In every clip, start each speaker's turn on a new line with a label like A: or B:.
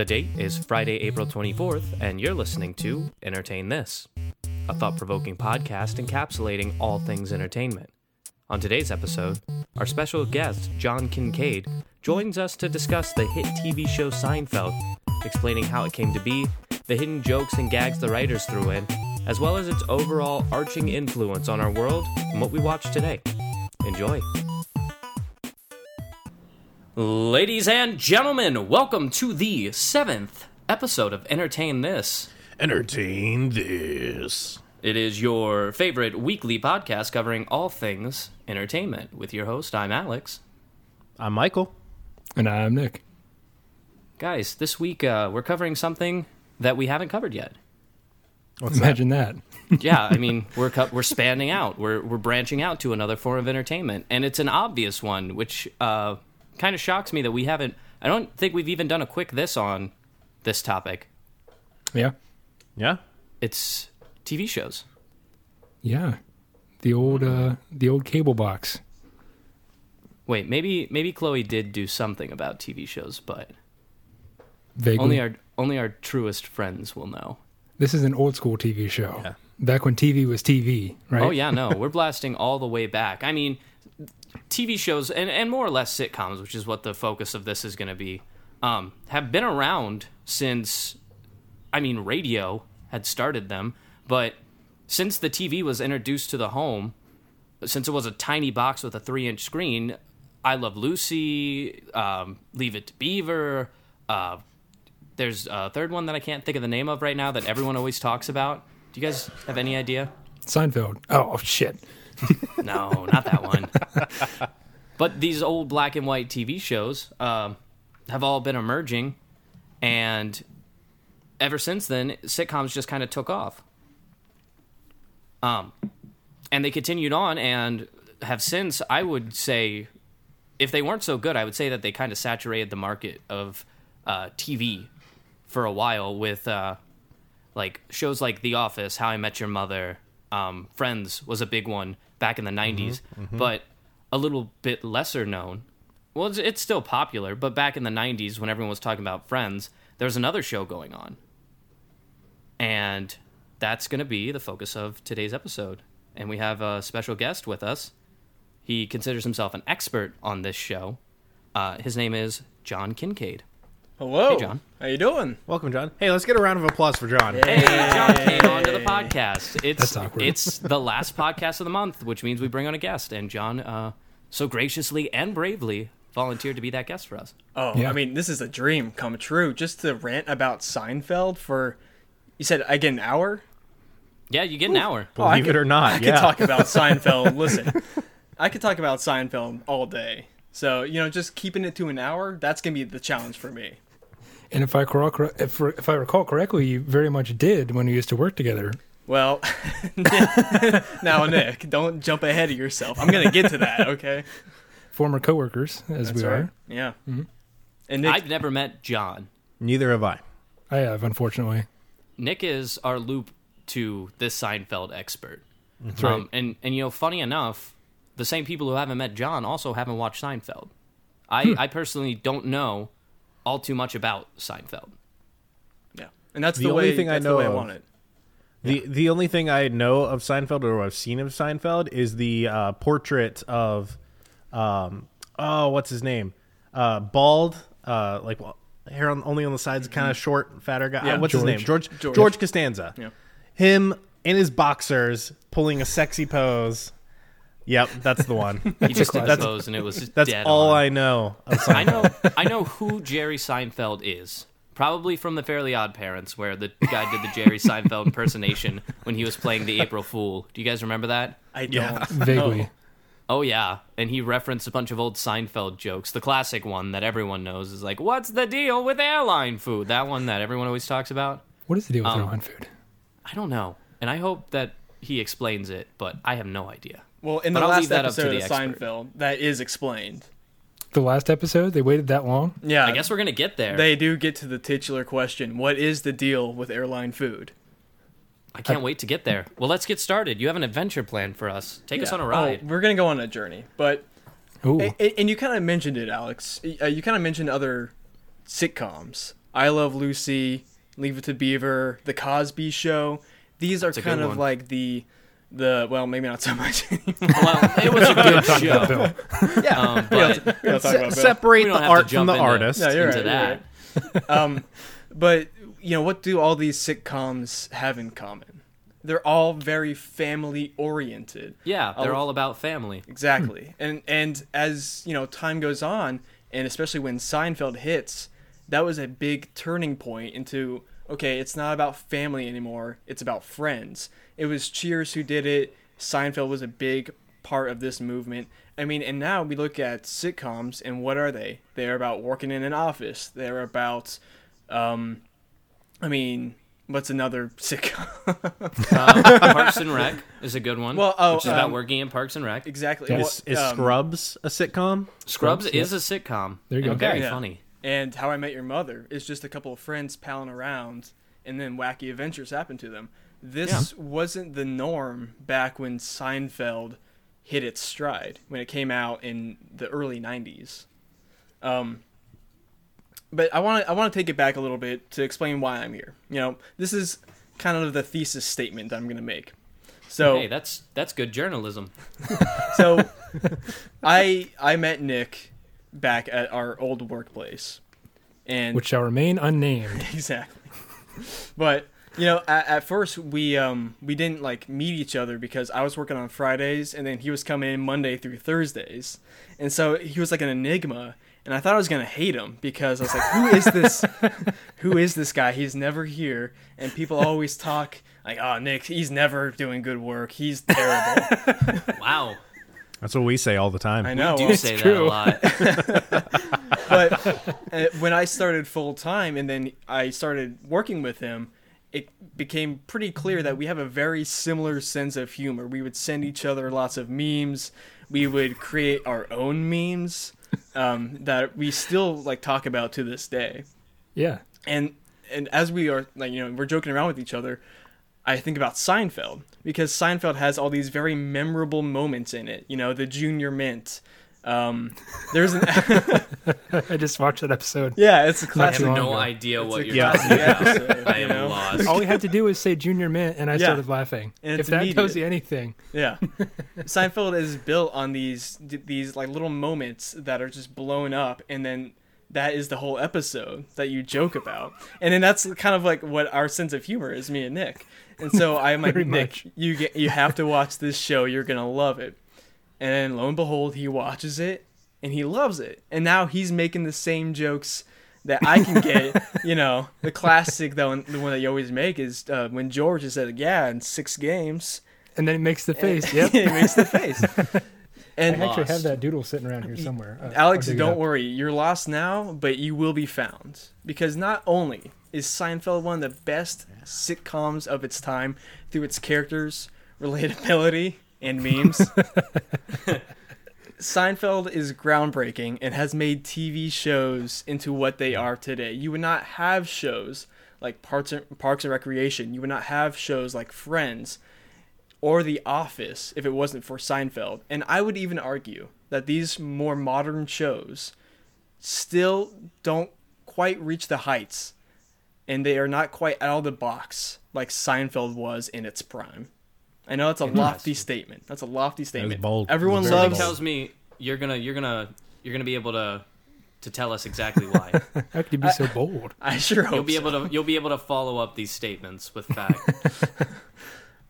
A: The date is Friday, April 24th, and you're listening to Entertain This, a thought provoking podcast encapsulating all things entertainment. On today's episode, our special guest, John Kincaid, joins us to discuss the hit TV show Seinfeld, explaining how it came to be, the hidden jokes and gags the writers threw in, as well as its overall arching influence on our world and what we watch today. Enjoy. Ladies and gentlemen, welcome to the seventh episode of Entertain This.
B: Entertain this.
A: It is your favorite weekly podcast covering all things entertainment. With your host, I'm Alex.
B: I'm Michael.
C: And I'm Nick.
A: Guys, this week uh, we're covering something that we haven't covered yet.
B: What's
C: Imagine that.
A: yeah, I mean we're co- we're spanning out. We're we're branching out to another form of entertainment, and it's an obvious one, which uh, kind of shocks me that we haven't. I don't think we've even done a quick this on this topic.
C: Yeah.
B: Yeah?
A: It's TV shows.
C: Yeah. The old uh the old cable box.
A: Wait, maybe maybe Chloe did do something about TV shows, but
C: Vaguely.
A: only our only our truest friends will know.
C: this is an old school TV show.
B: Yeah.
C: Back when TV was TV, right?
A: Oh yeah, no, we're blasting all the way back. I mean, TV shows and, and more or less sitcoms, which is what the focus of this is going to be, um, have been around since. I mean, radio had started them, but since the TV was introduced to the home, since it was a tiny box with a three-inch screen, I Love Lucy, um, Leave It to Beaver. Uh, there's a third one that I can't think of the name of right now that everyone always talks about. Do you guys have any idea?
C: Seinfeld. Oh shit.
A: No, not that one. but these old black and white TV shows um, have all been emerging, and ever since then, sitcoms just kind of took off. Um, and they continued on and have since, I would say, if they weren't so good, I would say that they kind of saturated the market of uh, TV for a while with uh, like shows like The Office, How I Met Your Mother, um, Friends was a big one back in the 90s, but a little bit lesser known. Well, it's, it's still popular, but back in the 90s when everyone was talking about Friends, there was another show going on. And that's going to be the focus of today's episode. And we have a special guest with us. He considers himself an expert on this show. Uh, his name is John Kincaid.
D: Hello.
A: Hey, John.
D: How you doing?
B: Welcome, John. Hey, let's get a round of applause for John.
A: Hey, John came on to the podcast. It's
C: That's
A: it's the last podcast of the month, which means we bring on a guest, and John uh, so graciously and bravely volunteered to be that guest for us.
D: Oh,
C: Yeah.
D: I mean, this is a dream come true. Just to rant about Seinfeld for, you said I get an hour.
A: Yeah, you get an hour.
D: Oh,
B: Believe it
D: could-
B: or not,
D: I could
B: yeah.
D: talk about Seinfeld. Listen, I could talk about Seinfeld all day. So you know, just keeping it to an hour, that's gonna be the challenge for me.
C: And if I recall, if, if I recall correctly, you very much did when we used to work together.
D: Well, now Nick, don't jump ahead of yourself. I'm gonna get to that. Okay.
C: Former coworkers, as
D: That's
C: we
D: right.
C: are.
D: Yeah. And Nick,
A: I've never met John.
B: Neither have I.
C: I have, unfortunately.
A: Nick is our loop to this Seinfeld expert.
C: That's right.
A: Um, and and you know, funny enough, the same people who haven't met John also haven't watched Seinfeld. I I personally don't know all too much about Seinfeld.
D: yeah, and that's
B: The
D: the,
B: only
D: way.
B: thing I know
D: the way
B: of-
D: I want it.
B: The the only thing I know of Seinfeld or I've seen of Seinfeld is the uh, portrait of, um, oh, what's his name? Uh, bald, uh, like well, hair on, only on the sides, kind of short, fatter guy.
D: Mm-hmm. Yeah.
B: Uh, what's his name? George
D: George.
B: George, Costanza.
D: Yeah.
B: Him in his boxers, pulling a sexy pose. Yep, that's the one.
A: He just did the
B: That's-
A: pose, and it was just
B: That's
A: dead
B: all
A: on.
B: I know.
A: I know I know who Jerry Seinfeld is. Probably from the Fairly Odd Parents, where the guy did the Jerry Seinfeld impersonation when he was playing the April Fool. Do you guys remember that?
D: I don't.
B: Yeah.
C: Vaguely.
A: Oh yeah, and he referenced a bunch of old Seinfeld jokes. The classic one that everyone knows is like, "What's the deal with airline food?" That one that everyone always talks about.
C: What is the deal with
A: Um,
C: airline food?
A: I don't know, and I hope that he explains it, but I have no idea.
D: Well, in the
A: I'll
D: last
A: leave that up to
D: episode
A: the
D: of
A: expert.
D: Seinfeld, that is explained.
C: The last episode, they waited that long?
D: Yeah,
A: I guess we're gonna get there.
D: they do get to the titular question: What is the deal with airline food?
A: I can't wait to get there. Well, let's get started. You have an adventure plan for us. Take us on a ride.
D: Oh, we're gonna go on a journey, but
C: Ooh.
D: a- a- and you kind of mentioned it, Alex. Uh, You kind of mentioned other sitcoms. I Love Lucy, Leave It to Beaver, The Cosby Show. These are
A: That's a good
D: kind of
A: one.
D: like the the well, maybe not so much.
A: Well, it was a good
C: Talk about
A: show.
C: Bill.
B: Yeah.
A: Um, but
D: We don't
B: Se-
D: about Bill.
B: separate
A: We don't
B: the
A: have to
B: art from the
A: into-
B: artist.
D: Yeah, you're
A: into
D: right, you're
A: that.
D: um, but you know, what do all these sitcoms have in common? They're all very family oriented.
A: Yeah, they're
D: Oh.
A: all about family.
D: Exactly. And and as, you know, time goes on, and especially when Seinfeld hits, that was a big turning point into okay, it's not about family anymore, it's about friends. It was Cheers who did it. Seinfeld was a big part of this movement. I mean, and now we look at sitcoms and what are they? They're about working in an office. They're about um I mean, what's another sitcom?
A: Uh, Parks and Rec is a good one.
D: Well, oh,
A: which is about
D: um,
A: working in Parks and Rec.
D: exactly.
B: Is, is
D: Um,
B: Scrubs a sitcom?
A: Scrubs
C: Scrubs,
A: is a sitcom.
C: There you go.
A: Very
D: Yeah.
A: funny.
D: and How I Met Your Mother is just a couple of friends palling around, and then wacky adventures happen to them. This wasn't the norm back when Seinfeld hit its stride when it came out in the early '90s. Um, but I want to I want to take it back a little bit to explain why I'm here. You know, this is kind of the thesis statement I'm going to make. So
A: Hey, that's that's good journalism.
D: so I I met Nick back at our old workplace, and
C: Which shall remain unnamed.
D: exactly. But you know, at, at first we um we didn't like meet each other because I was working on Fridays and then he was coming in Monday through Thursdays, and so he was like an enigma. And I thought I was gonna hate him because I was like, "Who is this? Who is this guy? He's never here." And people always talk like, "Oh, Nick, he's never doing good work. He's terrible."
A: Wow,
B: That's what we say all the time.
D: I know.
A: do
D: well,
A: say that a lot.
D: but uh, when I started full time and then I started working with him, it became pretty clear that we have a very similar sense of humor. We would send each other lots of memes. We would create our own memes um, that we still like talk about to this day.
C: Yeah.
D: And and as we are like you know we're joking around with each other, I think about Seinfeld because Seinfeld has all these very memorable moments in it. You know, the Junior Mint. Um, there's an
C: I just watched that episode.
D: yeah, it's a
A: I have
D: classic.
C: long
A: no
C: ago.
A: idea what
D: a
A: you're
B: Yeah.
A: talking about.
D: episode,
A: I am
D: know?
A: lost.
C: All we had to do was say Junior Mint, and I
D: Yeah.
C: started laughing.
D: And
C: if
D: it's
C: that tells you anything,
D: Yeah, Seinfeld is built on these these like little moments that are just blown up, and then that is the whole episode that you joke about, and then that's kind of like what our sense of humor is, me and Nick. And so I'm like,
C: Very
D: Nick,
C: much.
D: you get you have to watch this show. You're gonna love it. And then lo and behold, he watches it and he loves it, and now he's making the same jokes. That I can get, you know, the classic though, and the one that you always make is uh, when George has said, "Yeah, in six games,"
C: and then it makes the face. Yep.
D: it makes the face.
C: I
D: And
C: actually have that doodle sitting around here somewhere. Uh,
D: Alex,
C: I'll dig it
D: don't worry. You're lost now, but you will be found. Because not only is Seinfeld one of the best sitcoms of its time through its characters, relatability, and memes, Seinfeld is groundbreaking and has made TV shows into what they are today. You would not have shows like Parks and, Parks and Recreation. You would not have shows like Friends or The Office if it wasn't for Seinfeld. And I would even argue that these more modern shows still don't quite reach the heights and they are not quite out of the box like Seinfeld was in its prime. I know that's a lofty statement. That's a lofty statement.
B: bold.
D: Everyone
B: Very
D: loves
B: bold.
A: tells me you're gonna you're gonna you're gonna be able to to tell us exactly why.
C: How could you be so bold?
D: I sure hope
A: You'll be
D: so.
A: able to you'll be able to follow up these statements with fact.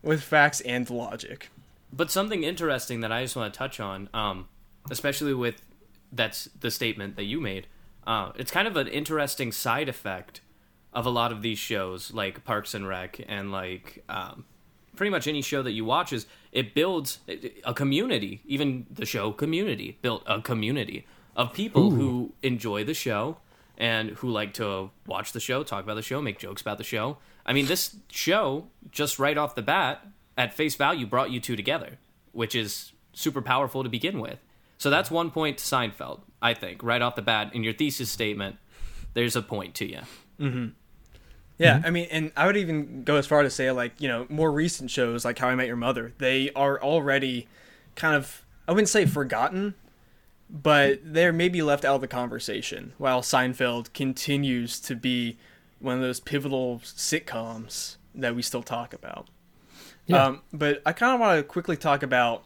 D: with facts and logic.
A: But something interesting that I just want to touch on, um, especially with that's the statement that you made. Uh, it's kind of an interesting side effect of a lot of these shows, like Parks and Rec, and like um, pretty much any show that you watch is it builds a community. Even the show Community built a community of people who enjoy the show and who like to watch the show, talk about the show, make jokes about the show. I mean, this show just right off the bat, at face value, brought you two together, which is super powerful to begin with. So that's one point to Seinfeld, I think, right off the bat in your thesis statement. There's a point to you. Mm-hmm.
D: Yeah,
A: Mm-hmm.
D: I mean, and I would even go as far to say, like, you know, more recent shows like How I Met Your Mother, they are already kind of, I wouldn't say forgotten, but they're maybe left out of the conversation while Seinfeld continues to be one of those pivotal sitcoms that we still talk about.
C: Yeah.
D: Um, but I kind of want to quickly talk about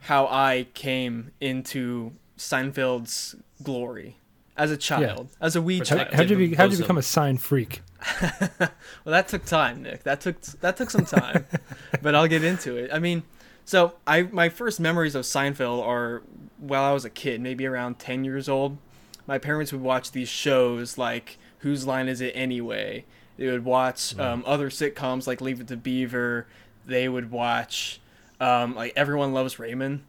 D: how I came into Seinfeld's glory as a child, as a wee
C: How,
D: child.
C: how'd you be, how'd you become a sign freak?
D: Well, that took time, Nick. That took that took some time, but I'll get into it. I mean, so I my first memories of Seinfeld are while I was a kid, maybe around ten years old. My parents would watch these shows like Whose Line Is It Anyway? They would watch um, other sitcoms like Leave It to Beaver. They would watch um, like Everyone Loves Raymond.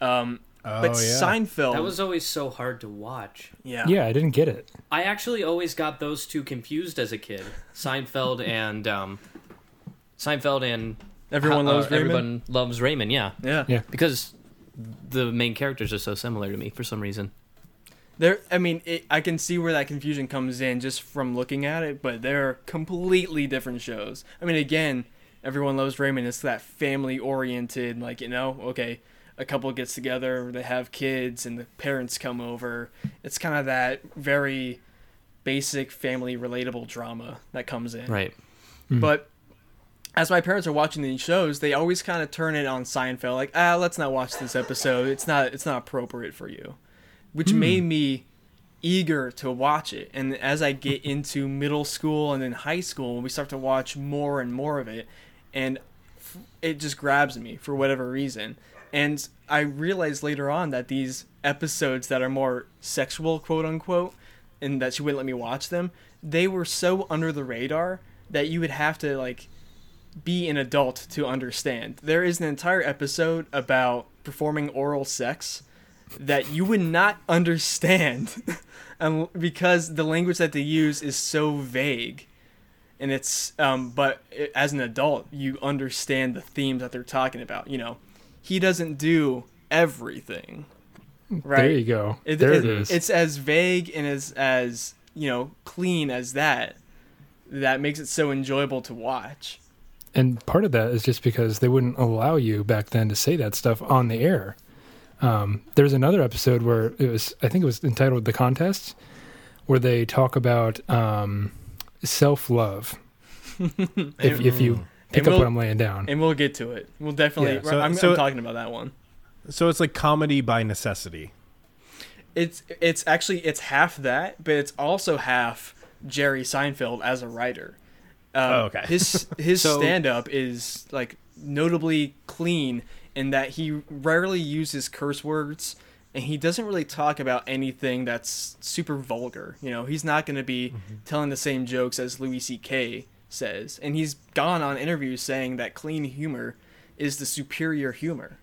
D: Um,
B: Oh,
D: but
B: yeah.
D: Seinfeld,
A: That was always so hard to watch.
D: yeah,
C: Yeah, I didn't get it.
A: I actually always got those two confused as a kid. Seinfeld and um, Seinfeld and
D: Everyone
A: uh,
D: Loves Raymond.
A: Everyone loves Raymond. Yeah,
D: Yeah,
C: Yeah.
A: because the main characters are so similar to me for some reason.
D: There, I mean, it, I can see where that confusion comes in just from looking at it, but they're completely different shows. I mean, again, everyone loves Raymond. It's that family-oriented, like you know, okay, a couple gets together, they have kids, and the parents come over. It's kind of that very basic family relatable drama that comes in.
A: Right.
D: But as my parents are watching these shows, they always kind of turn it on Seinfeld, like, ah, let's not watch this episode. It's not, it's not appropriate for you, which made me eager to watch it. And as I get into middle school and then high school, we start to watch more and more of it, and it just grabs me for whatever reason. And I realized later on that these episodes that are more sexual, quote unquote, and that she wouldn't let me watch them, they were so under the radar that you would have to like be an adult to understand. There is an entire episode about performing oral sex that you would not understand because the language that they use is so vague. And it's, um, but as an adult, you understand the themes that they're talking about. You know, he doesn't do everything, right?
C: There you go.
D: It,
C: there
D: it-
C: it is.
D: It's as vague and as as you know clean as that. That makes it so enjoyable to watch.
C: and part of that is just because they wouldn't allow you back then to say that stuff on the air. Um, there's another episode where it was, I think it was entitled "The Contest," where they talk about um, self love. if, if you pick
D: And
C: up what I'm laying down,
D: And we'll get to it. We'll definitely.
B: Yeah, so-
D: I'm,
B: so-
D: I'm talking about that one.
B: So it's like comedy by necessity.
D: It's it's actually it's half that, but it's also half Jerry Seinfeld as a writer. Um,
B: Oh, okay.
D: His his
A: So-
D: stand up is like notably clean in that he rarely uses curse words and he doesn't really talk about anything that's super vulgar. You know, he's not going to be
B: Mm-hmm.
D: telling the same jokes as Louis C.K. says, and he's gone on interviews saying that clean humor is the superior humor.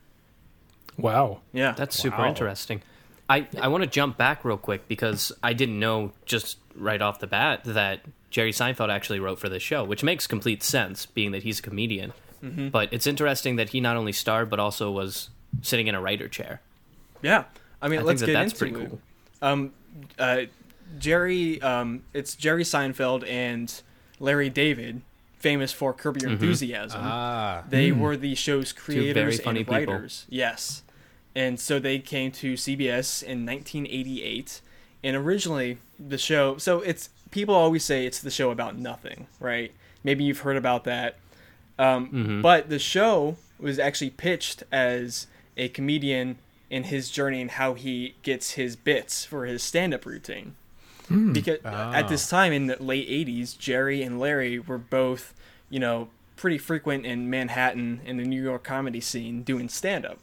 C: wow.
D: Yeah,
A: That's super
B: Wow.
A: interesting. I, I want to jump back real quick because I didn't know just right off the bat that Jerry Seinfeld actually wrote for this show, which makes complete sense, being that he's a comedian.
D: Mm-hmm.
A: But it's interesting that he not only starred but also was sitting in a writer chair.
D: yeah. I mean,
A: I
D: let's
A: think that
D: get
A: that's
D: into
A: pretty
D: it.
A: cool.
D: Um, uh, Jerry, um, it's Jerry Seinfeld and Larry David, famous for Curb
A: Mm-hmm.
D: Your Enthusiasm.
B: Ah.
D: They were the show's creators
A: very funny
D: and
A: people.
D: writers. Yes. And so they came to CBS in 1988. And originally, the show. So it's. People always say it's the show about nothing, right? Maybe you've heard about that. Um,
A: Mm-hmm.
D: But the show was actually pitched as a comedian in his journey and how he gets his bits for his stand up routine. Hmm. Because uh, at this ah. time in the late 80s, Jerry and Larry were both, you know, pretty frequent in Manhattan in the New York comedy scene doing stand up.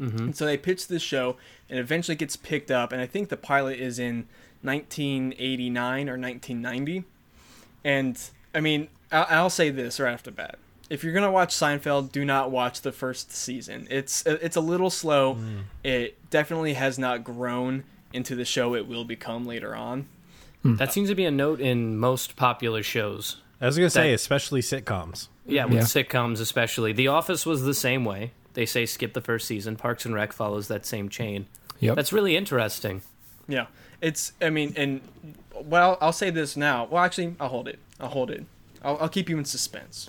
D: Mm-hmm. And so they pitched this show and eventually gets picked up. And I think the pilot is in 1989 or 1990. And I mean, I'll, I'll say this right off the bat. If you're gonna watch Seinfeld, do not watch the first season. It's it's a little slow. Hmm. It definitely has not grown into the show it will become later on. Hmm.
A: That seems to be a note in most popular shows.
B: I was gonna say,
A: That-
B: especially sitcoms.
A: Yeah, with
C: Yeah.
A: sitcoms especially. The Office was the same way. They say skip the first season. Parks and Rec follows that same chain.
C: Yep.
A: That's really interesting.
D: Yeah, it's. I mean, and well, I'll say this now. Well, actually, I'll hold it. I'll hold it. I'll, I'll keep you in suspense.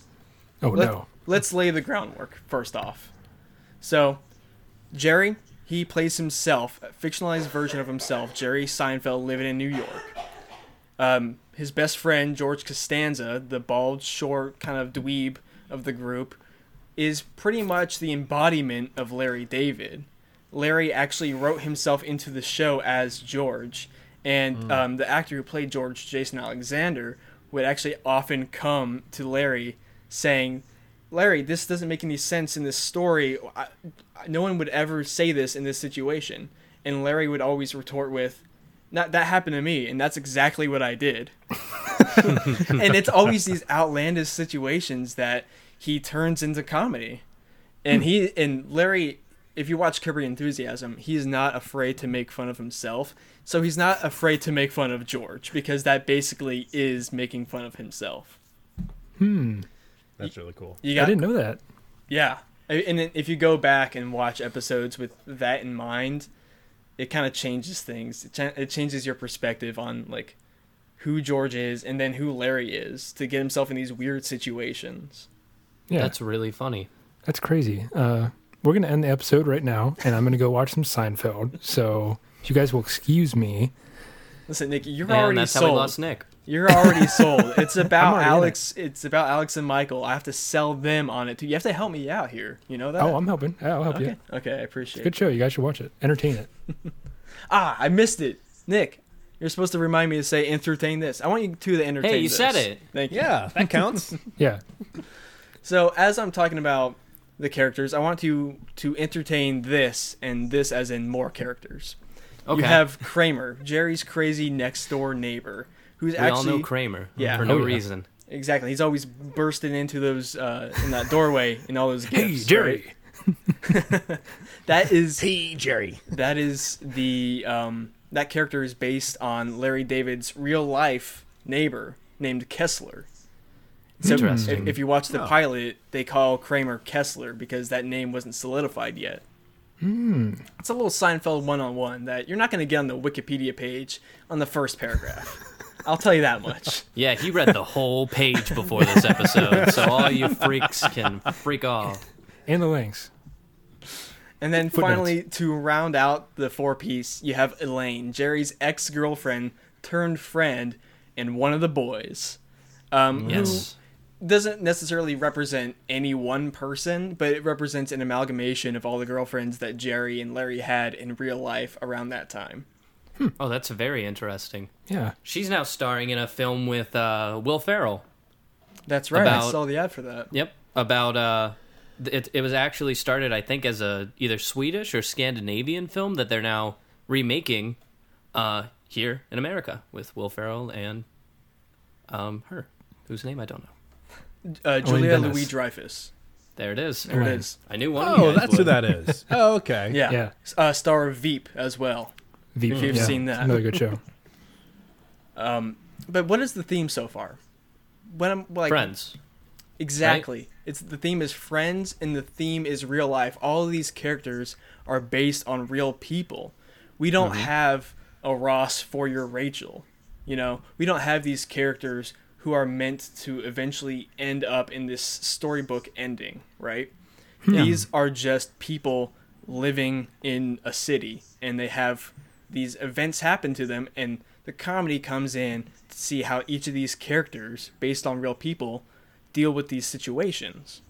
C: oh
D: Let,
C: no.
D: Let's lay the groundwork first off. So, Jerry, he plays himself, a fictionalized version of himself, Jerry Seinfeld, living in New York. Um, his best friend George Costanza, the bald, short kind of dweeb of the group, is pretty much the embodiment of Larry David. Larry actually wrote himself into the show as George, and um, the actor who played George, Jason Alexander, would actually often come to Larry saying, Larry, this doesn't make any sense in this story. I, I- no one would ever say this in this situation. And Larry would always retort with, "Not that happened to me, and that's exactly what I did." and it's always these outlandish situations that he turns into comedy. And he and Larry, if you watch Curb Your Enthusiasm, he's not afraid to make fun of himself. So he's not afraid to make fun of George because that basically is making fun of himself.
C: Hmm.
B: That's really cool.
D: You
C: I didn't know that.
D: yeah, and then if you go back and watch episodes with that in mind, it kind of changes things. It, cha- it changes your perspective on like who George is and then who Larry is to get himself in these weird situations.
C: Yeah,
A: That's really funny.
C: That's crazy. Uh, we're going to end the episode right now, and I'm going to go watch some Seinfeld. So if you guys will excuse me.
D: Listen, Nick, you're
A: And
D: already
A: that's how we
D: sold.
A: lost Nick.
D: You're already sold. It's about
C: already in
D: Alex. It's about Alex and Michael. I have to sell them on it too. You have to help me out here. You know that?
C: Oh, I'm helping. Yeah, I'll help
D: okay.
C: you.
D: Okay, I appreciate it.
C: Good
D: it.
C: show. You guys should watch it. Entertain it.
D: Ah, I missed it. Nick, you're supposed to remind me to say entertain this. I want you to the entertain
A: Hey, you
D: this.
A: said it.
D: Thank you.
B: Yeah, that counts.
C: Yeah.
D: So as I'm talking about the characters, I want to to entertain this and this as in more characters.
A: Okay.
D: You have Kramer, Jerry's crazy next door neighbor, who's
A: we
D: actually
A: all know Kramer.
D: Yeah.
A: For no
C: Oh, yeah.
A: reason.
D: exactly. He's always bursting into those uh, in that doorway in all those
C: Hey. Jerry.
D: right? That is
B: hey, Jerry.
D: that is the um, that character is based on Larry David's real life neighbor named Kessler. So
A: Interesting.
D: If, if you watch the
B: Oh.
D: pilot, they call Kramer Kessler because that name wasn't solidified yet. It's a little Seinfeld one-on-one that you're not going to get on the Wikipedia page on the first paragraph. I'll tell you that much.
A: Yeah, he read the whole page before this episode, so all you freaks can freak off.
C: And the links.
D: And then
C: Footnotes.
D: finally, to round out the four piece, you have Elaine, Jerry's ex girlfriend turned friend, and one of the boys. Um,
A: Yes.
D: Who doesn't necessarily represent any one person, but it represents an amalgamation of all the girlfriends that Jerry and Larry had in real life around that time.
A: Oh, that's very interesting.
C: Yeah.
A: She's now starring in a film with uh, Will Ferrell.
D: That's right. I saw the ad for that.
A: Yep. About uh it it was actually started I think as a either Swedish or Scandinavian film that they're now remaking uh here in America with Will Ferrell and um her whose name I don't know.
D: Uh, Julia Louis Dreyfus.
A: There it is.
D: There it
C: Right.
D: is.
A: I knew one of you
B: Oh,
A: guys
B: that's who that is. Oh, okay.
D: Yeah.
C: Yeah.
D: Uh, star of Veep as well.
C: Veep.
D: If you've
C: yeah.
D: seen that.
C: Another good show.
D: Um, but what is the theme so far? When I'm like
A: Friends.
D: Exactly. It's the theme is friends and the theme is real life. All of these characters are based on real people. We don't
A: Mm-hmm.
D: have a Ross for your Rachel. You know, we don't have these characters who are meant to eventually end up in this storybook ending, right? These are just people living in a city and they have these events happen to them and the comedy comes in to see how each of these characters based on real people deal with these situations.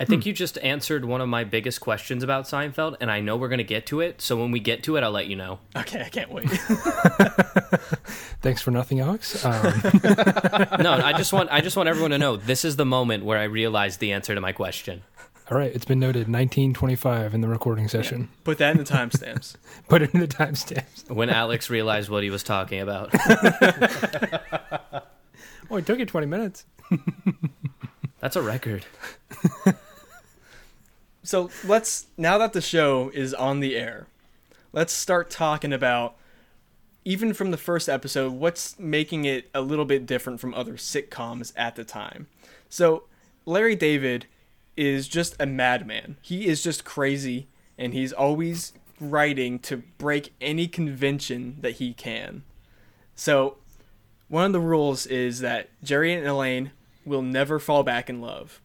A: I think you just answered one of my biggest questions about Seinfeld and I know we're going to get to it, so when we get to it I'll let you know.
D: Okay, I can't wait.
C: Thanks for nothing, Alex. Um,
A: No, I just want I just want everyone to know this is the moment where I realized the answer to my question.
C: All right. It's been noted 1925 in the recording session.
D: Put that in the timestamps.
C: Put it in the timestamps.
A: When Alex realized what he was talking about.
C: Oh, it took you 20 minutes.
A: That's a record.
D: So let's now that the show is on the air, let's start talking about even from the first episode, what's making it a little bit different from other sitcoms at the time. So Larry David is just a madman. He is just crazy and he's always writing to break any convention that he can. So one of the rules is that Jerry and Elaine will never fall back in love.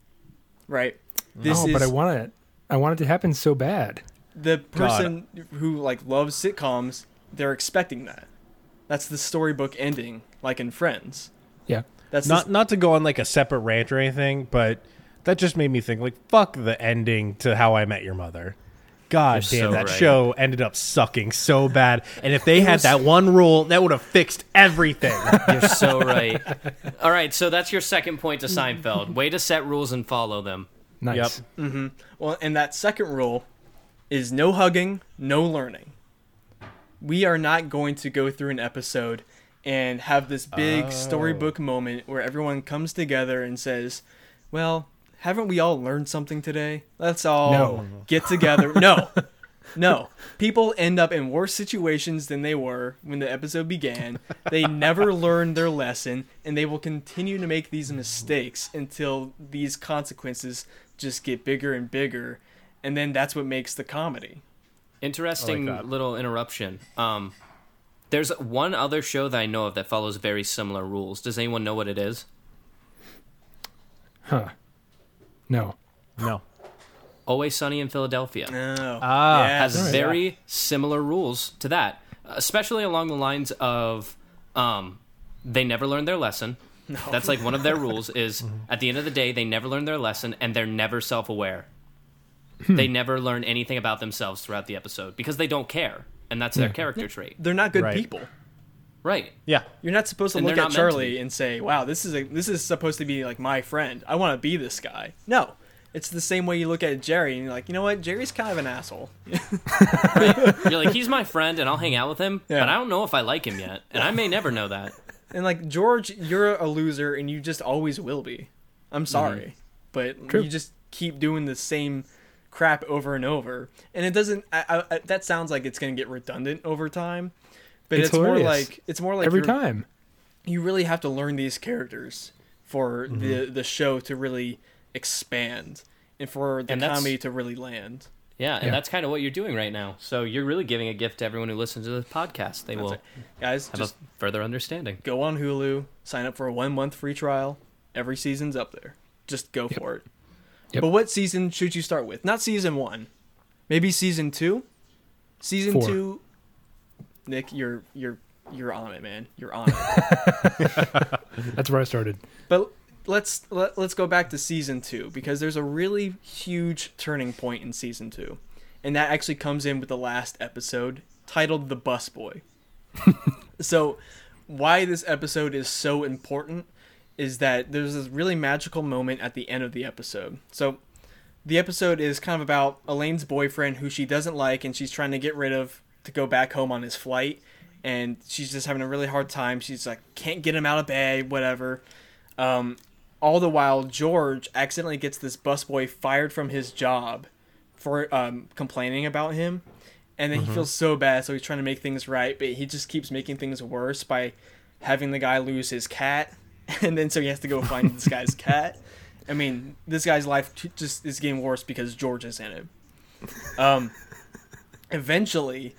D: Right?
C: oh, but I want it. I want it to happen so bad.
D: the person who like loves sitcoms, they're expecting that. That's the storybook ending, like in Friends.
C: Yeah.
D: That's
B: not
D: the,
B: not to go on like a separate rant or anything, but that just made me think like fuck the ending to How I Met Your Mother. God
A: You're
B: damn,
A: so
B: that
A: right.
B: show ended up sucking so bad. And if they had that one rule, that would have fixed everything.
A: You're so right. All right, so that's your second point to Seinfeld. Way to set rules and follow them.
C: Nice. Mm-hmm.
D: well, and that second rule is no hugging, no learning. We are not going to go through an episode and have this big storybook oh. moment where everyone comes together and says, "Well, haven't we all learned something today? Let's all
C: No.
D: get together." no. No. People end up in worse situations than they were when the episode began. They never learn their lesson, and they will continue to make these mistakes until these consequences just get bigger and bigger. And then that's what makes the comedy.
A: Interesting
B: that.
A: little interruption. Um, there's one other show that I know of that follows very similar rules. Does anyone know what it is?
C: Huh. No.
B: no.
A: Always Sunny in Philadelphia.
D: Oh.
B: Ah.
A: has
D: yes.
A: very similar rules to that, especially along the lines of um, they never learn their lesson. That's like one of their rules is at the end of the day they never learn their lesson and they're never self-aware. they never learn anything about themselves throughout the episode because they don't care, and that's their character trait.
D: They're not good
B: Right.
D: people.
A: Right.
B: Yeah.
D: You're not supposed to
A: And
D: look at
A: not meant to
D: Charlie and say, "Wow, this is a this is supposed to be like my friend. I want to be this guy." No, it's the same way you look at Jerry and you're like, you know what, Jerry's kind of an asshole.
A: You're like he's my friend and I'll hang out with him,
D: Yeah.
A: but I don't know if I like him yet, and I may never know that.
D: and like George, you're a loser and you just always will be. I'm mm-hmm. sorry, but
C: True.
D: you just keep doing the same crap over and over, and it doesn't. I, I, I, that sounds like it's gonna get redundant over time. But
C: It's
D: it's, more like it's more like
C: Every time.
D: you really have to learn these characters for
A: Mm-hmm.
D: the the show to really expand and for the
A: And
D: comedy to really land.
A: Yeah, and
C: Yeah.
A: that's kind of what you're doing right now. So you're really giving a gift to everyone who listens to this podcast. They will
D: it. Guys,
A: have
D: just
A: a further understanding.
D: go on Hulu, sign up for a one month free trial. Every season's up there. Just go for it.
C: Yep.
D: But what season should you start with? Not season one. Maybe season two? Season
C: Four.
D: two Nick, you're you're you're on it, man. You're on it.
C: That's where I started.
D: But let's let, let's go back to season two because there's a really huge turning point in season two, and that actually comes in with the last episode titled "The Bus Boy." so, why this episode is so important is that there's this really magical moment at the end of the episode. So, the episode is kind of about Elaine's boyfriend who she doesn't like and she's trying to get rid of to go back home on his flight and she's just having a really hard time. She's like can't get him out of bed whatever. Um, all the while george accidentally gets this busboy fired from his job for um, complaining about him and then he feels so bad so he's trying to make things right but he just keeps making things worse by having the guy lose his cat and then so he has to go find this guy's cat. I mean, this guy's life t- just is getting worse because George is in it. Um, eventually,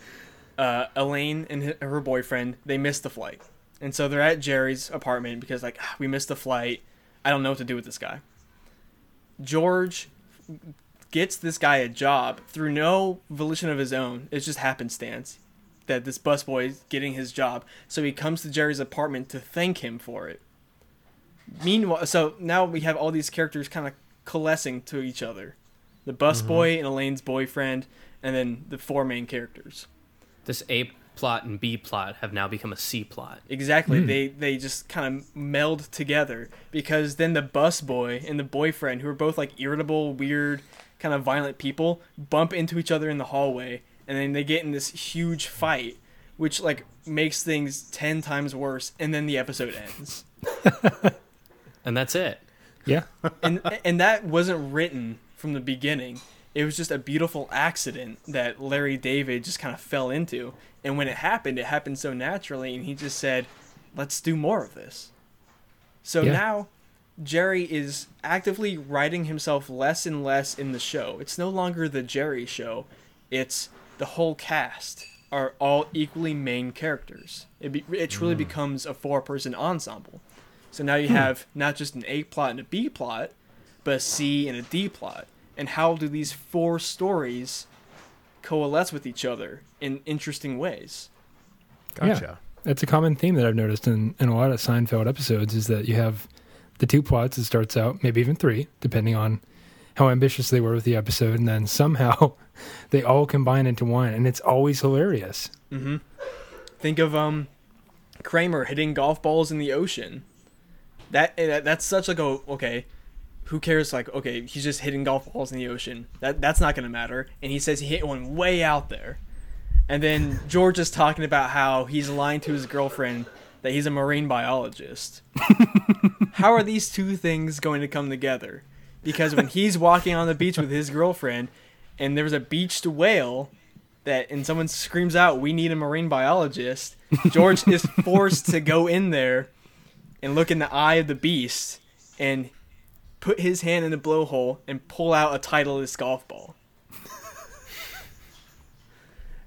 D: uh, Elaine and her boyfriend they miss the flight, and so they're at Jerry's apartment because like "Ah, we missed the flight. I don't know what to do with this guy. George gets this guy a job through no volition of his own. It's just happenstance that this busboy is getting his job. So he comes to Jerry's apartment to thank him for it. Meanwhile, so now we have all these characters kind of coalescing to each other. The busboy and Elaine's boyfriend, and then the four main characters.
A: This A plot and B plot have now become a C plot.
D: Exactly. Hmm. They they just kind of meld together because then the bus boy and the boyfriend, who are both like irritable, weird, kind of violent people, bump into each other in the hallway, and then they get in this huge fight, which like makes things ten times worse, and then the episode ends.
A: And that's it.
C: Yeah.
D: and and that wasn't written from the beginning. It was just a beautiful accident that Larry David just kind of fell into. And when it happened, it happened so naturally, and he just said, "Let's do more of this." So
C: Yeah.
D: now, Jerry is actively writing himself less and less in the show. It's no longer the Jerry show; it's the whole cast are all equally main characters. It be, it truly hmm. becomes a four-person ensemble. So now you hmm. have not just an A plot and a B plot, but a C and a D plot. And how do these four stories coalesce with each other in interesting ways.
B: Gotcha.
C: That's a common theme that I've noticed in, in a lot of Seinfeld episodes is that you have the two plots. It starts out, maybe even three, depending on how ambitious they were with the episode, and then somehow they all combine into one, and it's always hilarious.
D: Mm-hmm. Think of um, Kramer hitting golf balls in the ocean. That eh, that's such like a okay. Who cares? Like okay, he's just hitting golf balls in the ocean. That that's not gonna matter. And he says he hit one way out there. And then George is talking about how he's lying to his girlfriend that he's a marine biologist. how are these two things going to come together? Because when he's walking on the beach with his girlfriend, and there's a beached whale that and someone screams out we need a marine biologist george is forced to go in there and look in the eye of the beast and put his hand in the blowhole and pull out a titleist golf ball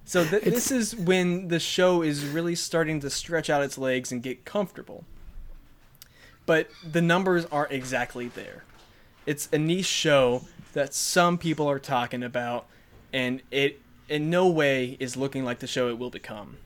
D: so th- this is when the show is really starting to stretch out its legs and get comfortable but the numbers aren't exactly there it's a niche show that some people are talking about and it in no way is looking like the show it will become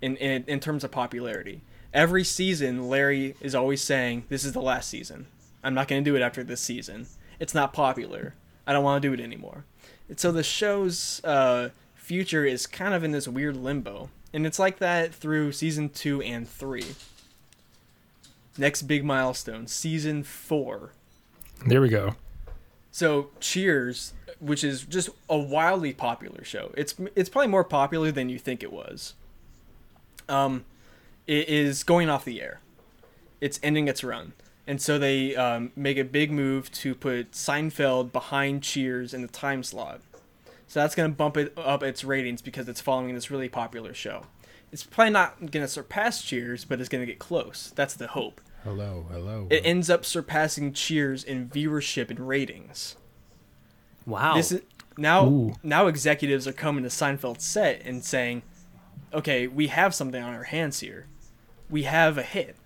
D: in, in in terms of popularity. Every season Larry is always saying this is the last season. I'm not going to do it after this season. It's not popular. I don't want to do it anymore. And so the show's uh, future is kind of in this weird limbo. And it's like that through season 2 and 3. Next big milestone, season 4.
C: There we go.
D: So Cheers, which is just a wildly popular show. It's it's probably more popular than you think it was. Um, it is going off the air. It's ending its run, and so they um, make a big move to put Seinfeld behind Cheers in the time slot. So that's going to bump it up its ratings because it's following this really popular show. It's probably not going to surpass Cheers, but it's going to get close. That's the hope.
B: Hello, hello.
D: It ends up surpassing Cheers in viewership and ratings.
A: Wow.
D: This is now
C: Ooh.
D: now executives are coming to Seinfeld's set and saying, "Okay, we have something on our hands here. We have a hit.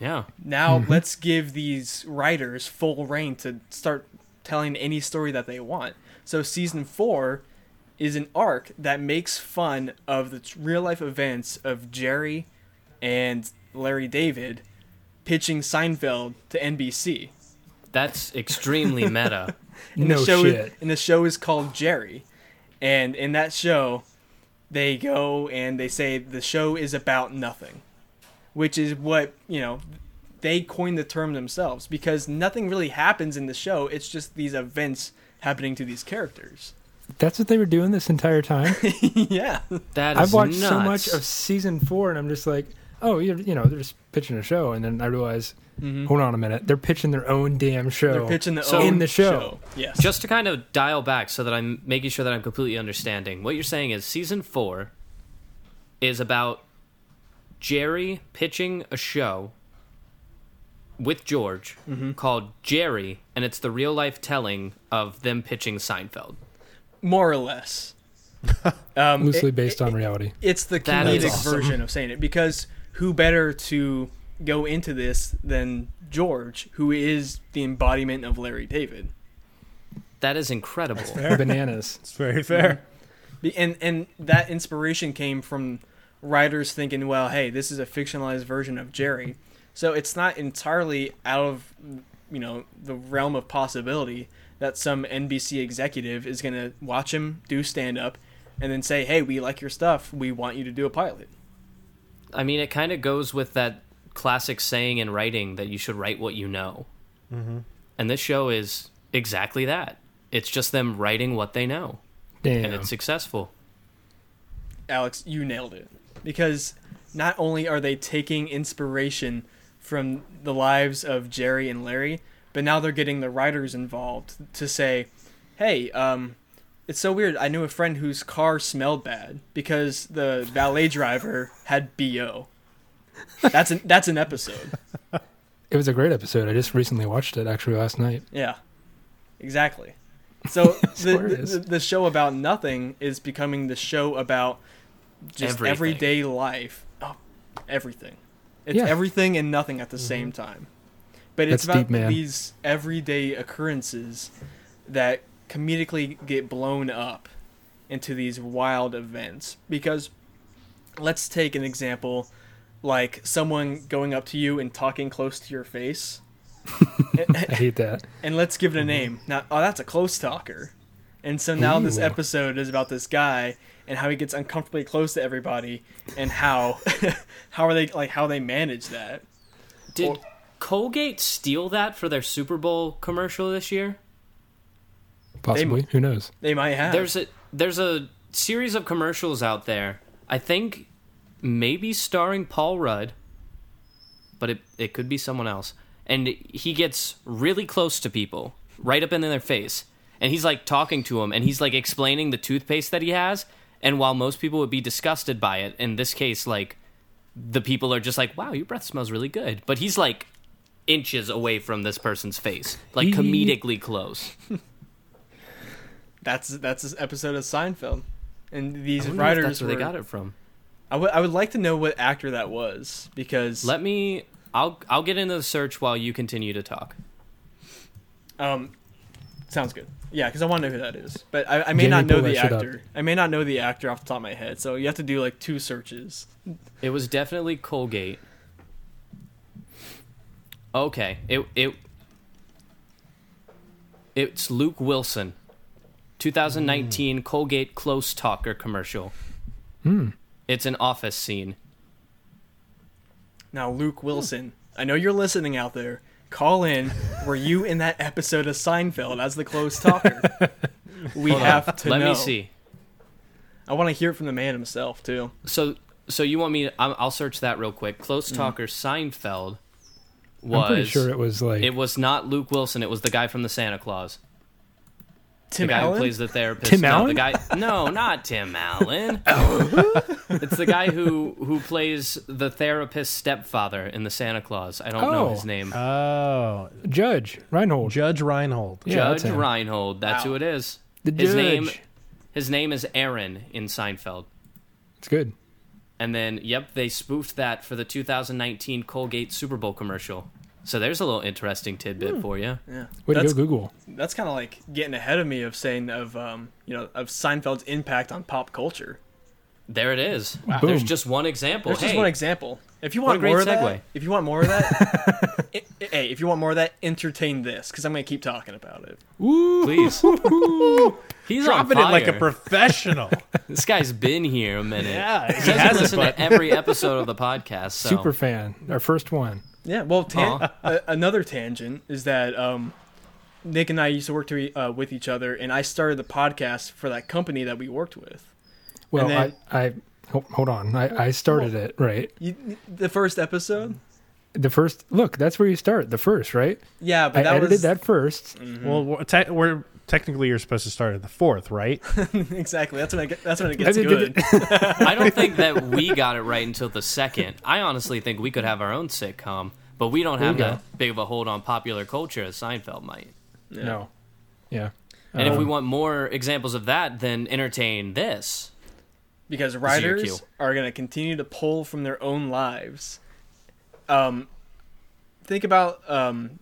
A: Yeah.
D: Now mm-hmm. let's give these writers full rein to start telling any story that they want." So season 4 is an arc that makes fun of the real life events of Jerry and Larry David pitching Seinfeld to NBC.
A: That's extremely meta.
D: And
C: no
D: the show
C: shit.
D: and the show is called Jerry. And in that show, they go and they say the show is about nothing. Which is what, you know, they coined the term themselves because nothing really happens in the show. It's just these events happening to these characters.
C: That's what they were doing this entire time.
D: yeah.
A: That is
C: I've watched
A: nuts.
C: so much of season four, and I'm just like, oh, you you know, they're just pitching a show, and then I realize, mm-hmm. hold on a minute, they're pitching their own damn show.
D: They're pitching the
A: So-
D: own
C: In the show.
D: Yes.
A: Just to kind of dial back so that I'm making sure that I'm completely understanding. What you're saying is season four is about Jerry pitching a show with George
D: Mm-hmm.
A: called Jerry, and it's the real life telling of them pitching Seinfeld.
D: more or less. Um,
C: loosely
D: it-
C: based on reality.
D: it's the
A: That is
D: comedic
A: awesome.
D: version of saying it because who better to go into this than George, who is the embodiment of Larry David.
A: That is incredible.
C: Bananas.
B: It's very fair.
D: Be- And and that inspiration came from writers thinking, well, hey, this is a fictionalized version of Jerry, so it's not entirely out of you know the realm of possibility that some NBC executive is going to watch him do stand up and then say, hey, we like your stuff, we want you to do a pilot.
A: I mean, it kind of goes with that classic saying in writing that you should write what you know. Mm-hmm. And this show is exactly that. It's just them writing what they know,
C: Damn.
A: and it's successful.
D: Alex, you nailed it. Because not only are they taking inspiration from the lives of Jerry and Larry, but now they're getting the writers involved to say, "Hey, um, it's so weird. I knew a friend whose car smelled bad because the valet driver had bo." That's an that's an episode.
C: It was a great episode. I just recently watched it actually last night.
D: Yeah, exactly. So the, the the show about nothing is becoming the show about just
A: Everything.
D: everyday life. Oh, everything. It's
C: Yeah.
D: everything and nothing at the mm-hmm. same time. But it's
C: That's
D: about
C: deep,
D: these everyday occurrences that comedically get blown up into these wild events because let's take an example like someone going up to you and talking close to your face
C: I hate that.
D: and let's give it a mm-hmm. name now oh that's a close talker and so now this episode is about this guy and how he gets uncomfortably close to everybody and how how are they like how they manage that
A: Did
D: Or-
A: Colgate steal that for their Super Bowl commercial this year?
C: Possibly. Who knows?
D: they might have
A: There's a there's a series of commercials out there. I think maybe starring Paul Rudd, but it it could be someone else. And he gets really close to people, right up in their face, and he's like talking to them, and he's like explaining the toothpaste that he has. And while most people would be disgusted by it, in this case, like the people are just like, "Wow, your breath smells really good," but he's like inches away from this person's face, like comedically close.
D: that's that's this episode of Seinfeld and these
A: I wonder if
D: writers
A: that's where they got it from.
D: I would I would like to know what actor that was because
A: Let me. I'll I'll get into the search while you continue to talk.
D: um sounds good. Yeah, because I want to know who that is, but I, I may
C: Jamie,
D: not know the
C: that shit up.
D: actor. I may not know the actor off the top of my head, so you have to do like two searches.
A: It was definitely Colgate. Okay. It it. It's Luke Wilson. 2019 Colgate Close Talker commercial.
C: Hmm.
A: It's an office scene.
D: Now, Luke Wilson, I know you're listening out there. Call in. Were you in that episode of Seinfeld as the close talker? We
A: Hold on.
D: have to
A: Let
D: know.
A: me see.
D: I want to hear it from the man himself too.
A: So so you want me? To, I'll, I'll search that real quick. Close mm. Talker Seinfeld was.
C: I'm pretty sure it was like
A: It was not Luke Wilson. It was the guy from the Santa Clause.
D: Tim
A: the guy
D: Allen.
A: who plays the therapist.
C: Tim
A: no,
C: Allen?
A: The guy. No, not Tim Allen. Oh. it's the guy who who plays the therapist stepfather in the Santa Clause. I don't know
C: Oh.
A: his name.
B: Oh,
C: Judge Reinhold.
B: Judge Reinhold.
C: yeah,
A: Judge
C: that's.
A: Reinhold. That's
D: Wow.
A: who it is.
C: The
A: His
C: judge.
A: name. His name is Aaron in Seinfeld.
C: It's good.
A: And then, yep, they spoofed that for the 2019 Colgate Super Bowl commercial. So there's a little interesting tidbit for you.
D: yeah,
C: Way to
D: that's
C: go, Google.
D: that's kind of like getting ahead of me of saying of um you know of Seinfeld's impact on pop culture.
A: There it is.
C: Wow.
A: There's just one example.
D: There's just one example. If you want
A: great
D: more of that, if you want more of that, i- i- hey, if you want more of that, entertain this because I'm gonna keep talking about it.
C: Woo!
A: please. He's on
B: Dropping it like a professional.
A: This guy's been here a minute.
B: yeah,
A: He
B: he
A: hasn't
B: has it,
A: listened to every episode of the podcast. So.
C: Super fan. Our first one.
D: Yeah, well, tan-
A: Aw.
D: a- another tangent is that um, Nick and I used to work to, e- uh, with each other, and I started the podcast for that company that we worked with.
C: Well,
D: then-
C: I, I ho- hold on. I, I started it right.
D: You, the first episode,
C: The first look. That's where you start. The first, right?
D: yeah, but
C: I
D: that
C: edited
D: was
C: that first.
B: well, we're, te- we're technically you're supposed to start at the fourth, right?
D: exactly. That's when it, get- that's when it
C: I
D: gets
C: did-
D: good.
A: I don't think that we got it right until the second. I honestly think we could have our own sitcom, but we don't have
C: you
A: that big of a hold on popular culture as Seinfeld might.
D: Yeah.
C: No. Yeah.
A: And if we
C: Um,
A: want more examples of that, then entertain this.
D: because writers
A: cue.
D: are going to continue to pull from their own lives. Um, think about um,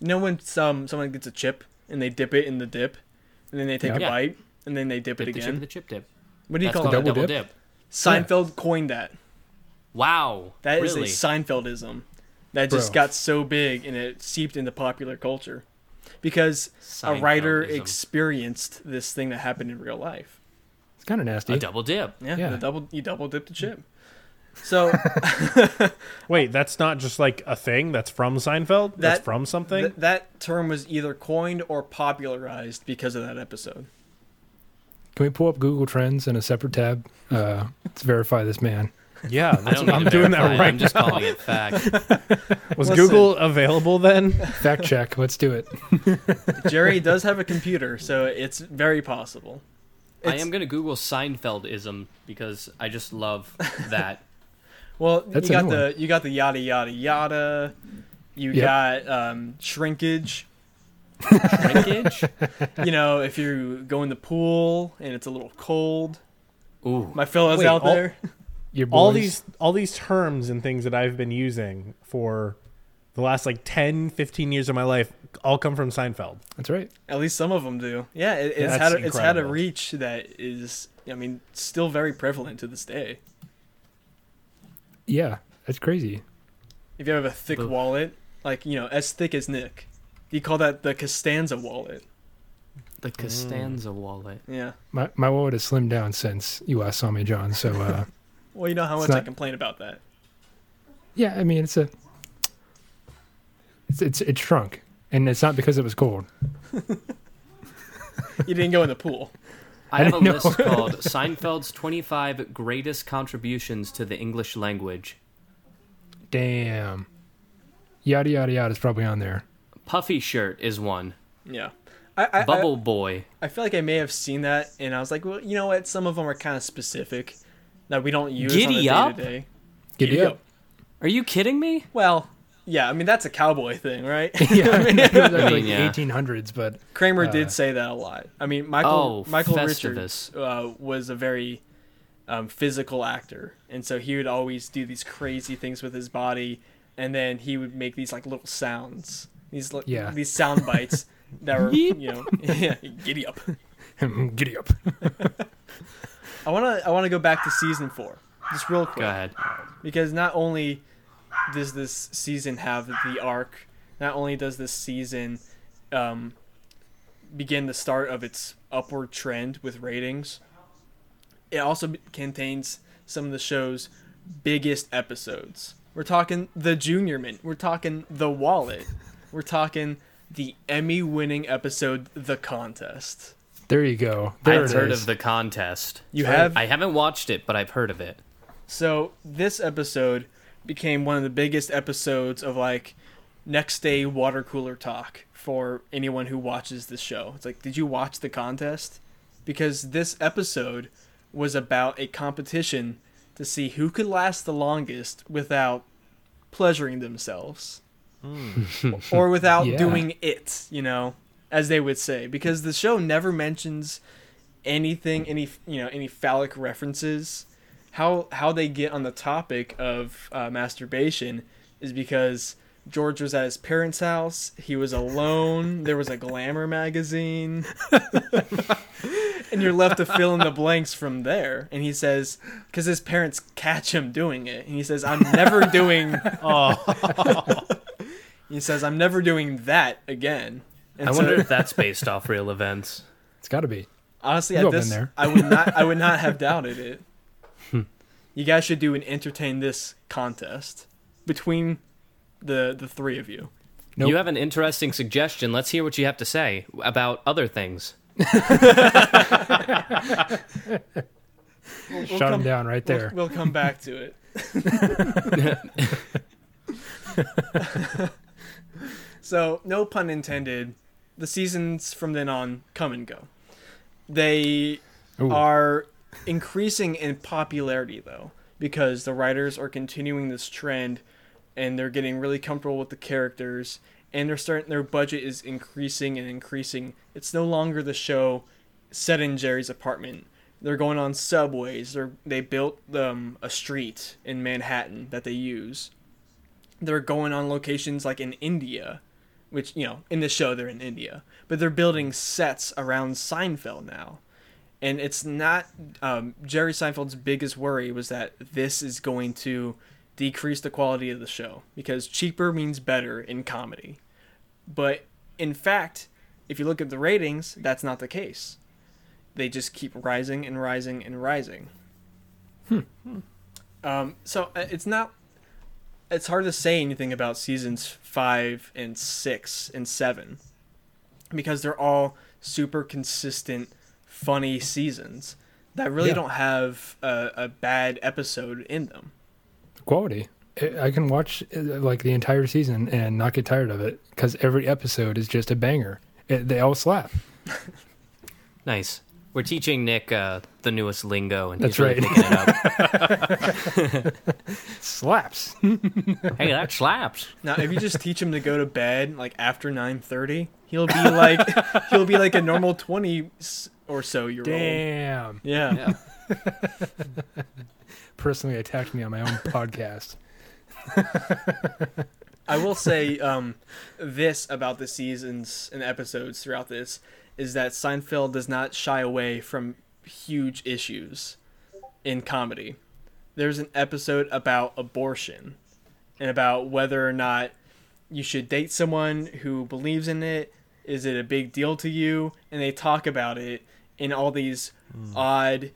D: you know when some someone gets a chip and they dip it in the dip, and then they take
C: Yeah.
D: a
A: Yeah.
D: bite and then they dip
A: Dip
D: it
A: the chip,
D: again.
A: the chip dip.
D: What do you
A: That's
D: call
A: called
D: that?
A: a
C: Double
A: double
C: dip?
A: dip.
D: Seinfeld coined that.
A: Wow.
D: That is
A: really?
D: a Seinfeldism that just
C: Bro.
D: got so big and it seeped into popular culture because a writer
A: Seinfeldism.
D: experienced this thing that happened in real life.
C: It's kind of nasty.
A: a double dip.
D: Yeah,
C: Yeah.
D: The double you double dip the chip. So
B: Wait, that's not just like a thing. That's from Seinfeld. that's from something.
D: th- that term was either coined or popularized because of that episode.
C: Can we pull up Google Trends in a separate tab? Uh, let's verify this man.
B: yeah, that's what I'm doing
A: verify
B: that right
A: I'm just
B: now.
A: calling it fact.
B: Was
D: Listen.
B: Google available then?
C: Fact check. Let's do it.
D: Jerry does have a computer, so it's very possible.
A: I am going to Google Seinfeldism because I just love that.
D: Well,
C: That's
D: you got
C: new
D: the you got the yada yada yada. You
C: Yep.
D: got um, shrinkage.
A: Shrinkage?
D: You know, if you go in the pool and it's a little cold.
A: Ooh.
D: My fellas
B: Wait,
D: out
B: all-
D: there.
C: Your
B: all these all these terms and things that I've been using for the last like 10, 15 years of my life all come from Seinfeld.
C: That's right.
D: At least some of them do. Yeah, it, it's
B: That's
D: had a, it's had a reach that is, I mean, still very prevalent to this day.
C: Yeah, that's crazy.
D: If you have a thick
A: Oof.
D: wallet, like you know, as thick as Nick, you call that the Costanza wallet.
A: The Costanza wallet.
D: Yeah.
C: My my wallet has slimmed down since you last saw me, John. So uh,
D: Well, you know how
C: It's
D: much I complain about that.
C: yeah, I mean it's a it's it's it's shrunk, and it's not because it was cold.
D: You didn't go in the pool.
A: I have a
C: didn't know.
A: list called Seinfeld's 25 Greatest Contributions to the English Language.
C: Damn. Yada yada yada is probably on there.
A: Puffy Shirt is one.
D: Yeah. I, I,
A: Bubble Boy.
D: I, I feel like I may have seen that, and I was like, well, you know what? Some of them are kind of specific that we don't use on
A: Giddy
D: a
A: up?
D: day-to-day.
C: Giddy up.
A: Are you kidding me?
D: Well, yeah, I mean that's a cowboy thing, right?
C: yeah, I mean,
A: I mean,
C: like
A: yeah.
C: 1800s, but
D: Kramer
C: Uh,
D: did say that a lot. I mean, Michael
A: Oh,
D: Michael
A: Festivus.
D: Richards uh, was a very um, physical actor, and so he would always do these crazy things with his body, and then he would make these like little sounds, these li-
C: Yeah.
D: these sound bites that were you know yeah, giddy up.
C: giddy up.
D: I wanna I wanna go back to season four, just real quick.
A: Go ahead.
D: because not only does this season have the arc, not only does this season um, begin the start of its upward trend with ratings, it also contains some of the show's biggest episodes. We're talking the Junior Mint. We're talking the Wallet. We're talking the Emmy-winning episode, The Contest.
C: There you go. There
A: I've heard
C: is.
A: of the contest.
D: You have
A: I haven't watched it, but I've heard of it.
D: So this episode became one of the biggest episodes of like next day water cooler talk for anyone who watches this show. It's like, did you watch the contest? Because this episode was about a competition to see who could last the longest without pleasuring themselves hmm. or without
C: Yeah.
D: doing it, you know, as they would say. Because the show never mentions anything, any you know, any phallic references how how they get on the topic of uh, masturbation is because George was at his parents' house. He was alone. There was a glamour magazine, and you're left to fill in the blanks from there. And he says, because his parents catch him doing it, and he says, "I'm never doing."
B: Oh,
D: He says, "I'm never doing that again." And
A: I
D: so-
A: wonder if that's based off real events.
C: It's got to be.
D: Honestly,
C: We've
D: at
C: been
D: this,
C: there.
D: I would not. I would not have doubted it. You guys should do an entertain this contest between the the three of you.
C: Nope.
A: You have an interesting suggestion. Let's hear what you have to say about other things.
D: We'll,
C: Shut him down right
D: We'll,
C: there.
D: we'll come back to it. so, no pun intended. The seasons from then on come and go. They
C: Ooh.
D: are increasing in popularity though because the writers are continuing this trend and they're getting really comfortable with the characters and they're starting their budget is increasing and increasing. It's no longer the show set in jerry's apartment. They're going on subways. They're, they built um, a street in manhattan that they use. They're going on locations like in india which you know in the show they're in india but they're building sets around seinfeld now and it's not um, Jerry Seinfeld's biggest worry was that this is going to decrease the quality of the show because cheaper means better in comedy. But in fact, if you look at the ratings, that's not the case. They just keep rising and rising and rising. Hmm. Um, so uh, it's not. It's hard to say anything about seasons five and six and seven because they're all super consistent funny seasons that really
C: Yeah.
D: don't have a, a bad episode in them.
C: Quality. I I can watch uh, like the entire season and not get tired of it because every episode is just a banger. It, they all slap.
A: Nice. We're teaching Nick uh, the newest lingo, and
C: That's
A: he's really
C: right.
A: picking it up.
C: Slaps.
A: hey, that slaps.
D: Now, if you just teach him to go to bed like after nine thirty, he'll be like he'll be like a normal twenty s- or so year old.
C: Damn.
D: Yeah.
C: Personally attacked me on my own podcast.
D: I will say um, this about the seasons and episodes throughout this is that Seinfeld does not shy away from huge issues in comedy. There's an episode about abortion and about whether or not you should date someone who believes in it. Is it a big deal to you? And they talk about it in all these odd,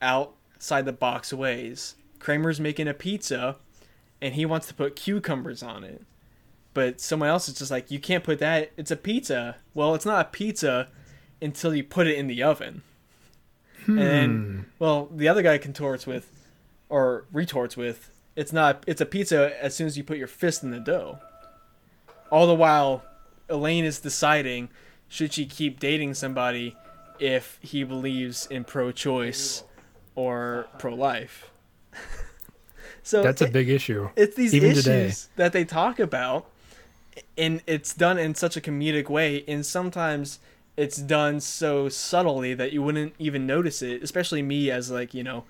D: outside the box ways. Kramer's making a pizza and he wants to put cucumbers on it. But someone else is just like, you can't put that. It's a pizza. Well, it's not a pizza until you put it in the oven. And then, hmm. well, the other guy contorts with, or retorts with, it's not. It's a pizza as soon as you put your fist in the dough. All the while, Elaine is deciding should she keep dating somebody if he believes in pro-choice or pro-life. so
C: That's a big issue.
D: it's these
C: Even
D: issues
C: today.
D: that they talk about and it's done in such a comedic way and sometimes it's done so subtly that you wouldn't even notice it especially me as like you know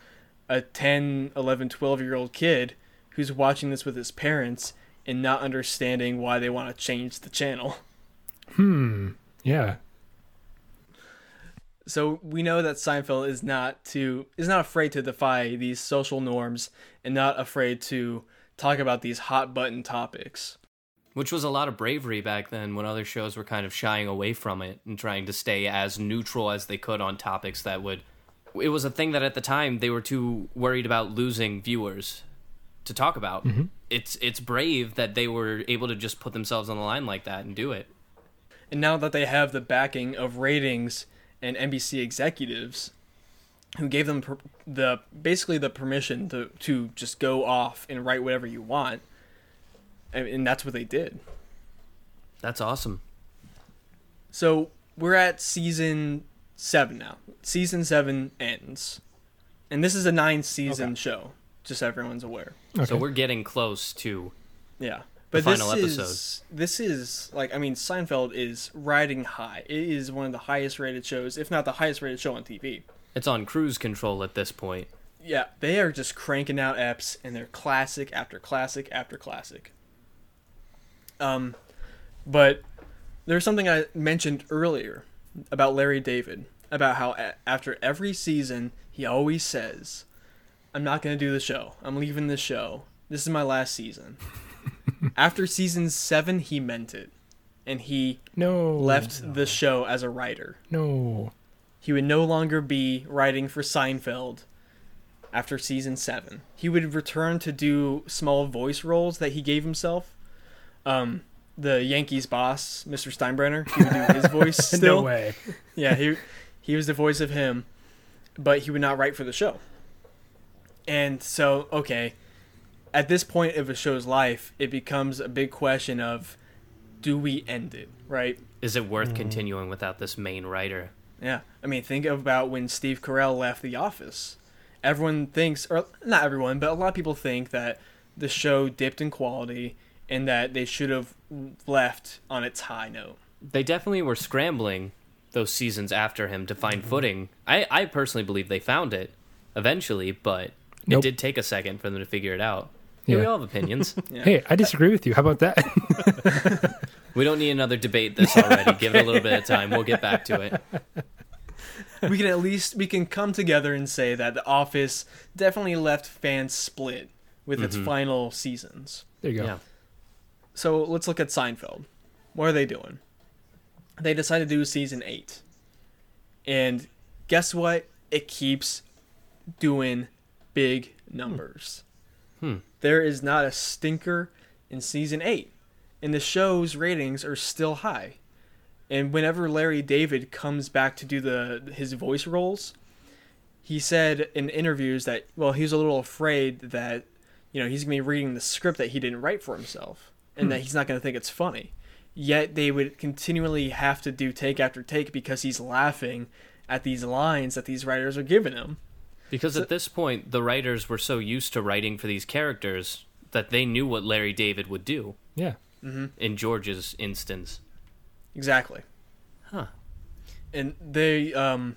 D: a 10 11 12 year old kid who's watching this with his parents and not understanding why they want to change the channel
C: Hmm. Yeah.
D: So we know that Seinfeld is not to is not afraid to defy these social norms and not afraid to talk about these hot button topics
A: Which was a lot of bravery back then when other shows were kind of shying away from it and trying to stay as neutral as they could on topics that would. It was a thing that at the time they were too worried about losing viewers to talk about. Mm-hmm. It's it's brave that they were able to just put themselves on the line like that and do it.
D: And now that they have the backing of ratings and NBC executives who gave them per- the basically the permission to to just go off and write whatever you want, and, and that's what they did.
A: That's awesome.
D: So we're at season seven now. Season seven ends, and this is a nine season
B: Okay.
D: show. Just so everyone's aware.
C: Okay.
A: So we're getting close to
D: Yeah. But
A: final
D: this
A: episode.
D: is this is like I mean Seinfeld is riding high. It is one of the highest rated shows, if not the highest rated show on TV.
A: it's on cruise control at this point.
D: Yeah, they are just cranking out eps and they're classic after classic after classic. Um but there's something I mentioned earlier about Larry David about how a- after every season he always says, "I'm not going to do the show. I'm leaving the show. This is my last season." After season 7 he meant it and he
C: no.
D: left the show as a writer.
C: No.
D: He would no longer be writing for Seinfeld after season seven. He would return to do small voice roles that he gave himself. Um, the Yankees boss, Mr. Steinbrenner, he would do his voice still.
C: No way.
D: Yeah, he he was the voice of him, but he would not write for the show. And so, okay, at this point of a show's life, it becomes a big question of, do we end it? Right?
A: Is it worth mm-hmm. continuing without this main writer?
D: Yeah, I mean, think about when Steve Carell left The Office. Everyone thinks, or not everyone, but a lot of people think that the show dipped in quality and that they should have left on its high note.
A: They definitely were scrambling those seasons after him to find mm-hmm. footing. I, I personally believe they found it eventually, but
C: Nope.
A: it did take a second for them to figure it out. Yeah. We all have opinions.
D: Yeah.
C: Hey, I disagree with you. How about that?
A: we don't need another debate this already. Give it a little bit of time. We'll get back to it.
D: we can at least we can come together and say that The Office definitely left fans split with its final seasons.
C: there you go.
A: Yeah.
D: So let's look at Seinfeld. What are they doing? They decided to do season eight. And guess what? It keeps doing big numbers.
A: Hmm.
D: There is not a stinker in season eight. And the show's ratings are still high. And whenever Larry David comes back to do the his voice roles, he said in interviews that well, he's a little afraid that you know he's gonna be reading the script that he didn't write for himself, and that hmm. he's not gonna think it's funny. Yet they would continually have to do take after take because he's laughing at these lines that these writers are giving him.
A: Because at this point, the writers were so used to writing for these characters that they knew what Larry David would do
C: Yeah.
A: in George's instance.
D: Exactly.
A: Huh.
D: And they um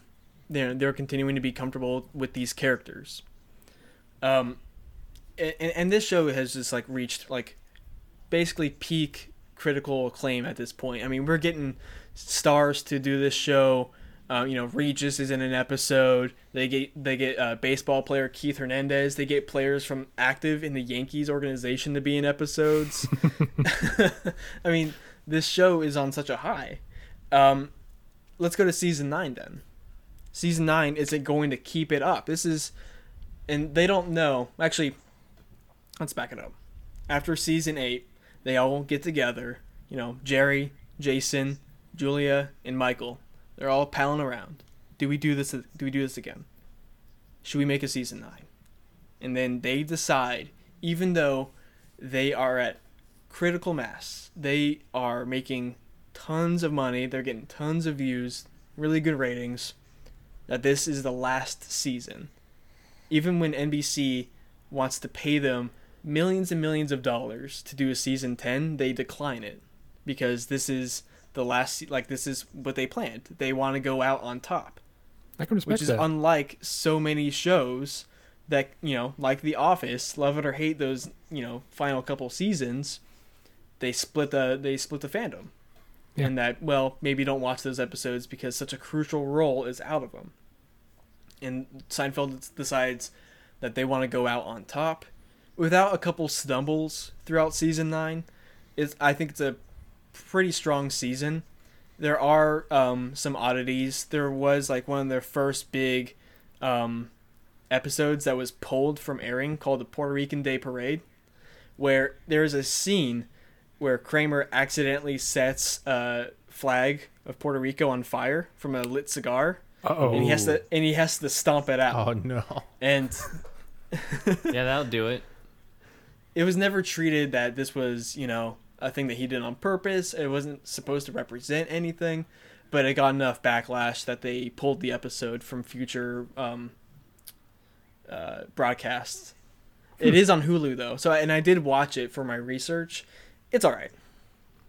D: they're they're continuing to be comfortable with these characters. Um and, and this show has just like reached like basically peak critical acclaim at this point. I mean, we're getting stars to do this show. Uh, you know, Regis is in an episode. They get they get uh, baseball player Keith Hernandez. They get players from active in the Yankees organization to be in episodes. I mean, this show is on such a high. Um, let's go to season nine then. Season nine is it going to keep it up? This is, and they don't know. Actually, let's back it up. After season eight, they all get together. You know, Jerry, Jason, Julia, and Michael. They're all palling around. Do we do this? Do we do this again? Should we make a season nine? And then they decide, even though they are at critical mass, they are making tons of money. They're getting tons of views, really good ratings. That this is the last season. Even when NBC wants to pay them millions and millions of dollars to do a season 10, they decline it because this is the last like this is what they planned. They want to go out on top,
C: I can respect
D: which is
C: that.
D: unlike so many shows that, you know, like The Office, love it or hate those, you know, final couple seasons, they split the they split the fandom.
C: Yeah.
D: And that well, maybe don't watch those episodes because such a crucial role is out of them. And Seinfeld decides that they want to go out on top without a couple stumbles throughout season 9 is I think it's a pretty strong season. There are um, some oddities. There was like one of their first big um, episodes that was pulled from airing called the Puerto Rican Day Parade, where there's a scene where Kramer accidentally sets a flag of Puerto Rico on fire from a lit cigar,
C: Uh-oh.
D: and he has to and he has to stomp it out.
B: Oh no.
D: And
A: Yeah, that'll do it.
D: it was never treated that this was, you know, a thing that he did on purpose. It wasn't supposed to represent anything, but it got enough backlash that they pulled the episode from future um, uh, broadcasts. It is on Hulu though, so and I did watch it for my research. It's all right.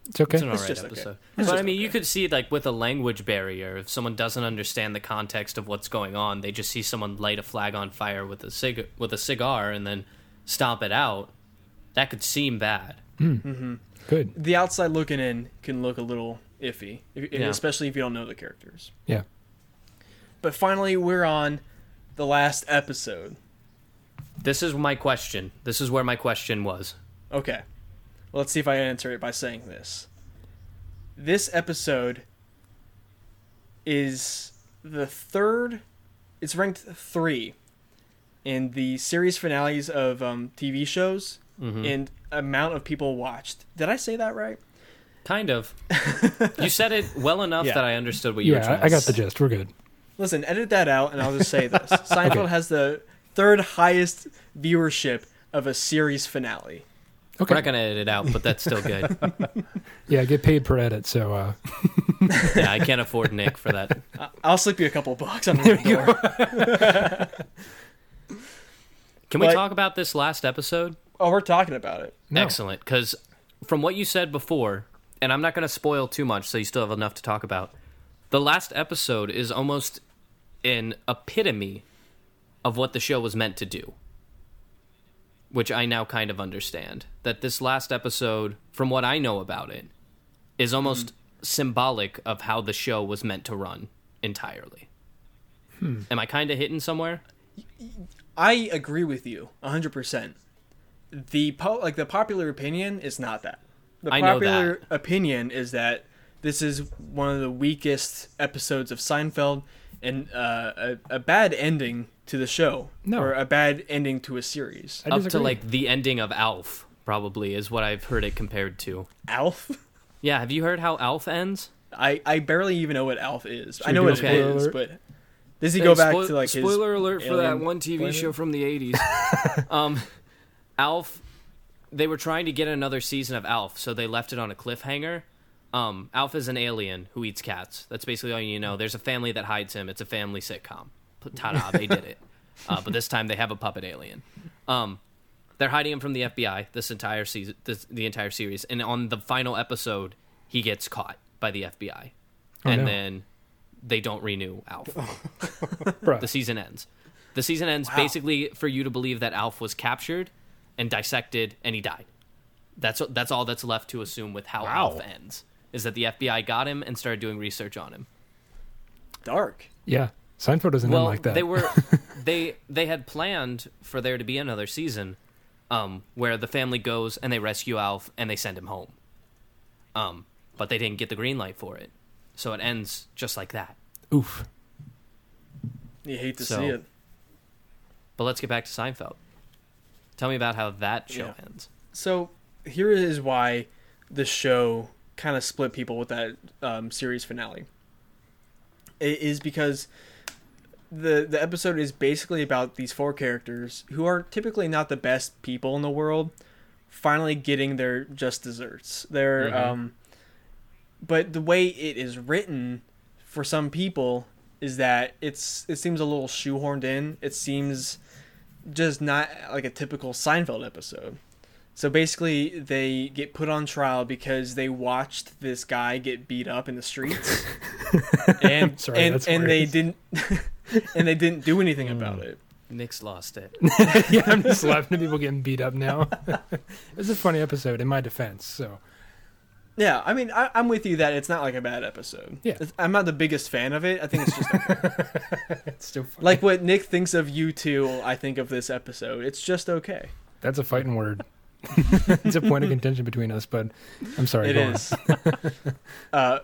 C: It's okay.
A: It's an alright
D: just okay.
A: episode.
D: It's
A: but I
D: just
A: mean, you could see like with a language barrier, if someone doesn't understand the context of what's going on, they just see someone light a flag on fire with a cig- with a cigar and then stomp it out. That could seem bad.
C: Good.
D: The outside looking in can look a little iffy, if,
A: Yeah.
D: especially if you don't know the characters.
C: Yeah.
D: But finally, we're on the last episode.
A: This is my question. This is where my question was.
D: Okay. Well, let's see if I answer it by saying this. This episode is the third. It's ranked three in the series finales of um, TV shows and amount of people watched. Did I say that right?
A: Kind of. you said it well enough
B: Yeah.
A: that I understood what you were
C: Yeah,
A: trying
C: I, I got the gist. We're good.
D: Listen, edit that out, and I'll just say this: Seinfeld
C: Okay.
D: has the third highest viewership of a series finale.
C: Okay.
A: We're not gonna edit it out, but that's still good.
C: Yeah, I get paid per edit, so uh,
A: yeah, I can't afford Nick for that.
D: I- I'll slip you a couple bucks on your door.
A: Can we
D: But-
A: talk about this last episode?
D: Oh, we're talking about it.
C: no.
A: Excellent, because from what you said before, and I'm not going to spoil too much, so you still have enough to talk about. The last episode is almost an epitome of what the show was meant to do, which I now kind of understand. That this last episode, from what I know about it, is almost symbolic of how the show was meant to run entirely. Hmm. Am I kind of hitting somewhere?
D: I agree with you 100%. The po- like the popular opinion is not that. The
A: I know
D: popular opinion is that this is one of the weakest episodes of Seinfeld and uh, a, a bad ending to the show
C: No.
D: or a bad ending to a series.
C: I
A: Up to like the ending of Alf, probably is what I've heard it compared to.
D: Alf?
A: Yeah, have you heard how Alf ends?
D: I, I barely even know what Alf is. I know what
C: a
D: it is, but does he go back to like his
A: spoiler alert for that one TV
D: planet?
A: show from the 80s. um, Alf, they were trying to get another season of Alf, so they left it on a cliffhanger. Um, Alf is an alien who eats cats. That's basically all you know. There's a family that hides him. It's a family sitcom. Ta-da, they did it. Uh, but this time they have a puppet alien. Um, they're hiding him from the FBI this entire season, this, the entire series. And on the final episode, he gets caught by the FBI,
C: Oh,
A: and
C: no.
A: then they don't renew Alf the season ends. The season ends
D: Wow.
A: basically for you to believe that Alf was captured and dissected and he died. That's that's all that's left to assume with how
B: Wow.
A: Alf ends. Is that the FBI got him and started doing research on him.
D: Dark.
C: Yeah, Seinfeld doesn't
A: well,
C: end like that.
A: they were they they had planned for there to be another season, um, where the family goes and they rescue Alf and they send him home. Um, but they didn't get the green light for it, so it ends just like that.
C: Oof.
D: You hate to
A: So-
D: see it.
A: But let's get back to Seinfeld. Tell me about how that show
D: Yeah.
A: ends.
D: So here is why the show kind of split people with that um, series finale. It is because the the episode is basically about these four characters who are typically not the best people in the world, finally getting their just desserts. They're
A: Mhm.
D: um, but the way it is written for some people is that it's it seems a little shoehorned in. It seems just not like a typical Seinfeld episode. So basically, they get put on trial because they watched this guy get beat up in the streets, and
C: Sorry,
D: and, and they didn't and they didn't do anything about hmm. it.
A: Nick's lost it.
C: yeah, I'm just laughing at people getting beat up now. it was a funny episode in my defense. So
D: Yeah, I mean, I, I'm with you that it's not like a bad episode.
C: Yeah.
D: It's- I'm not the biggest fan of it. I think it's just okay.
C: it's still funny.
D: like what Nick thinks of you two. I think of this episode. It's just okay.
C: that's a fighting word. it's a point of contention between us, but I'm sorry.
D: It is. uh,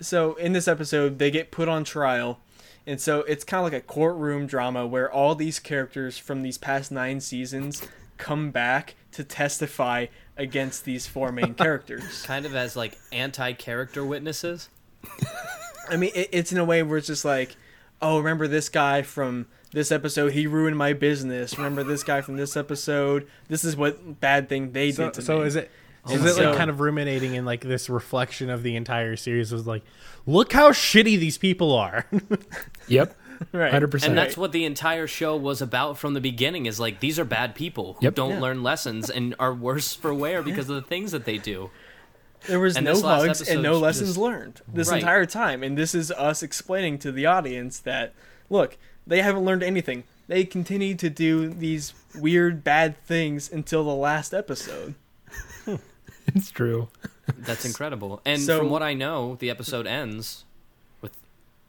D: so in this episode, they get put on trial, and so it's kind of like a courtroom drama where all these characters from these past nine seasons come back to testify against these four main characters.
A: Kind of as like anti-character witnesses.
D: I mean, it, it's in a way where it's just like, oh, remember this guy from this episode? He ruined my business. Remember this guy from this episode? This is what bad thing they
B: So,
D: did to
B: so
D: me.
B: is it
A: Oh
B: is
A: my
B: it like kind of ruminating in like this reflection of the entire series was like, look how shitty these people are.
C: Yep.
D: Right?
C: 100%.
A: And that's what the entire show was about from the beginning is like these are bad people who
C: Yep.
A: don't
D: Yeah.
A: learn lessons and are worse for wear because of the things that they do.
D: There was
A: And
D: no
A: this
D: hugs and no lessons
A: just-
D: learned this
A: Right.
D: entire time. And this is us explaining to the audience that, look, they haven't learned anything. They continue to do these weird, bad things until the last episode.
C: it's true.
A: That's incredible. And
D: So-
A: from what I know, the episode ends with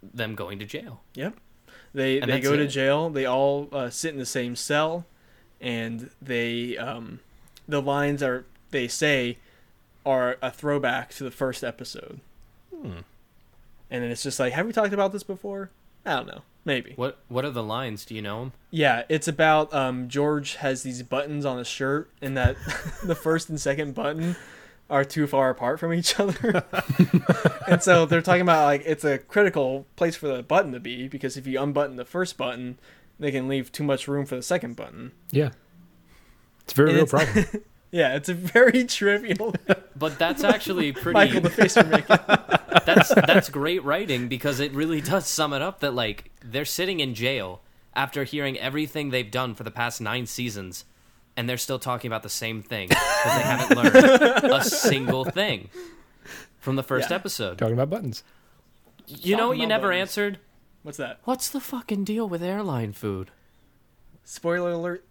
A: them going to jail.
D: Yep. They
A: And
D: they go to jail. They all uh, sit in the same cell, and they um, the lines are they say are a throwback to the first episode.
B: Hmm.
D: And then it's just like, have we talked about this before? I don't know. Maybe.
A: What what are the lines? Do you know them?
D: Yeah, it's about um, George has these buttons on his shirt, and that the first and second button are too far apart from each other. and so they're talking about like it's a critical place for the button to be because if you unbutton the first button, they can leave too much room for the second button.
C: Yeah. It's a very
D: And
C: real
D: it's-
C: problem.
D: Yeah, it's a very trivial.
A: But that's actually pretty.
D: Michael, the face you're making.
A: that's that's great writing because it really does sum it up that like they're sitting in jail after hearing everything they've done for the past nine seasons and they're still talking about the same thing because they haven't learned a single thing from the first
D: Yeah.
A: episode
C: Talking about buttons.
A: you know what you
D: about
A: never
D: buttons.
A: answered
D: What's that?
A: what's the fucking deal with airline food
D: Spoiler alert: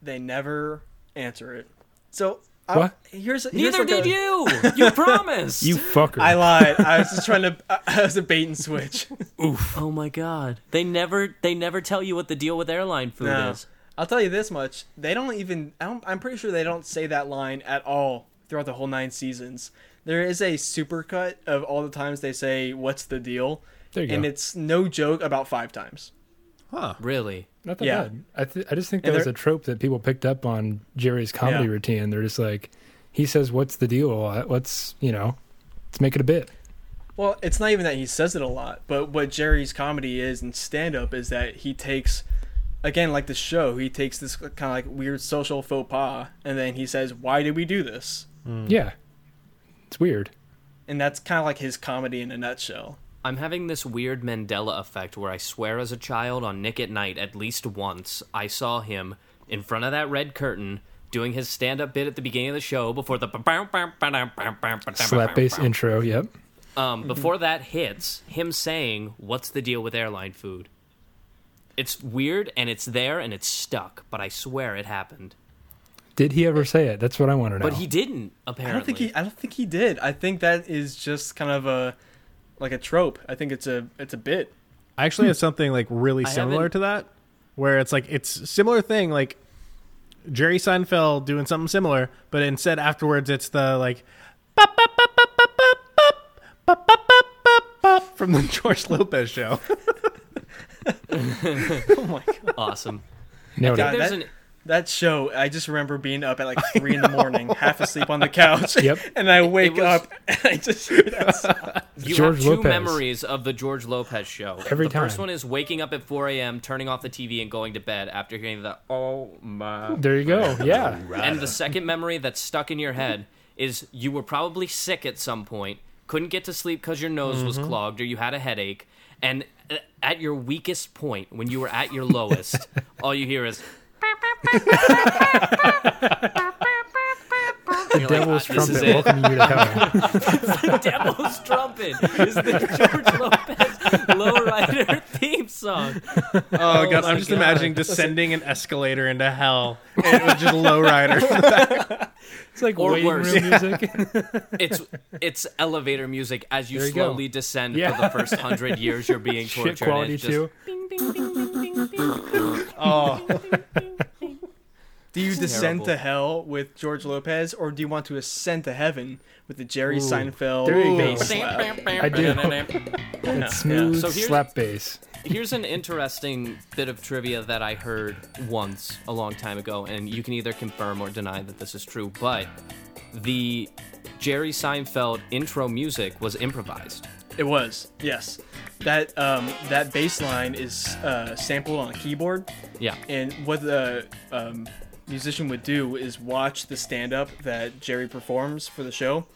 D: they never answer it. So I-
C: What?
D: Here's, here's
A: neither
D: like
A: did
D: a-
A: you you promised
C: You fucker.
D: I lied. I was just trying to. I was a bait and switch. Oof.
A: Oh my god they never they never tell you what the deal with airline food
D: No.
A: is
D: I'll tell you this much: they don't even. I don't, I'm pretty sure they don't say that line at all throughout the whole nine seasons. There is a supercut of all the times they say "What's the deal,"
C: there you
D: and
C: go.
D: it's no joke about five times.
B: huh.
A: really
C: Not that
D: yeah.
C: bad. I, th- I just think that was a trope that people picked up on Jerry's comedy
D: Yeah.
C: routine. They're just like, he says, "What's the deal?" a lot. Let's you know, let's make it a bit.
D: Well, it's not even that he says it a lot, but what Jerry's comedy is in stand up is that he takes again like the show, he takes this kind of like weird social faux pas and then he says, "Why did we do this?"
C: Yeah, it's weird.
D: And that's kind of like his comedy in a nutshell.
A: I'm having this weird Mandela effect where I swear as a child on Nick at Nite at least once I saw him in front of that red curtain doing his stand up bit at the beginning of the show before the
C: Slap bass intro. Yep.
A: um before that hits him saying what's the deal with airline food it's weird and it's there and it's stuck, but I swear it happened.
C: Did he ever say it? That's what I want to know.
A: But he didn't. Apparently,
D: I don't think he. I don't think he did. I think that is just kind of a like a trope. I think it's a it's a bit.
B: I actually have something like really similar to that, where it's like it's similar thing like Jerry Seinfeld doing something similar, but instead afterwards it's the like from the George Lopez show.
D: Oh my god.
A: awesome.
C: Nailed
D: God, that-
A: an
D: That show, I just remember being up at like three in the morning, half asleep on the couch.
C: Yep.
D: And I wake
A: was-
D: up and I just hear that song.
A: You
C: George
A: have two
C: Lopez.
A: memories of the George Lopez show.
C: Every
A: the first one is waking up at 4 a.m., turning off the TV, and going to bed after hearing the "Oh my."
C: There you go. Yeah.
A: And the second memory that's stuck in your head is you were probably sick at some point, couldn't get to sleep because your nose was
C: Mm-hmm.
A: clogged or you had a headache, and uh, at your weakest point, when you were at your lowest, all you hear is.
C: The
A: You're like,
C: devil's
A: "Ah, is
C: trumpet
A: it."
C: welcoming you to hell.
A: Devil's Trumpet is the George Lopez Lowrider theme song.
B: Oh, god, I'm just
A: God.
B: imagining descending an escalator into hell, and it was just lowrider.
C: It's like
A: Or
C: waiting
A: worse.
C: room music.
A: It's it's elevator music as you
C: There you go.
A: slowly descend
C: Yeah.
A: for the first hundred years you're being tortured.
C: Shit quality
A: and just,
C: too.
A: Bing, bing, bing, bing, bing, bing.
B: oh,
D: Do you descend
A: terrible.
D: to hell with George Lopez or do you want to ascend to heaven with the Jerry Seinfeld
C: There you go.
D: bass slap?
C: I do.
D: Yeah,
C: Smooth
A: So here's-
C: slap bass.
A: Here's an interesting bit of trivia that I heard once a long time ago, and you can either confirm or deny that this is true, but the Jerry Seinfeld intro music was improvised.
D: It was, yes. That um, that bass line is uh, sampled on a keyboard,
A: Yeah.
D: and what the um, musician would do is watch the stand-up that Jerry performs for the show,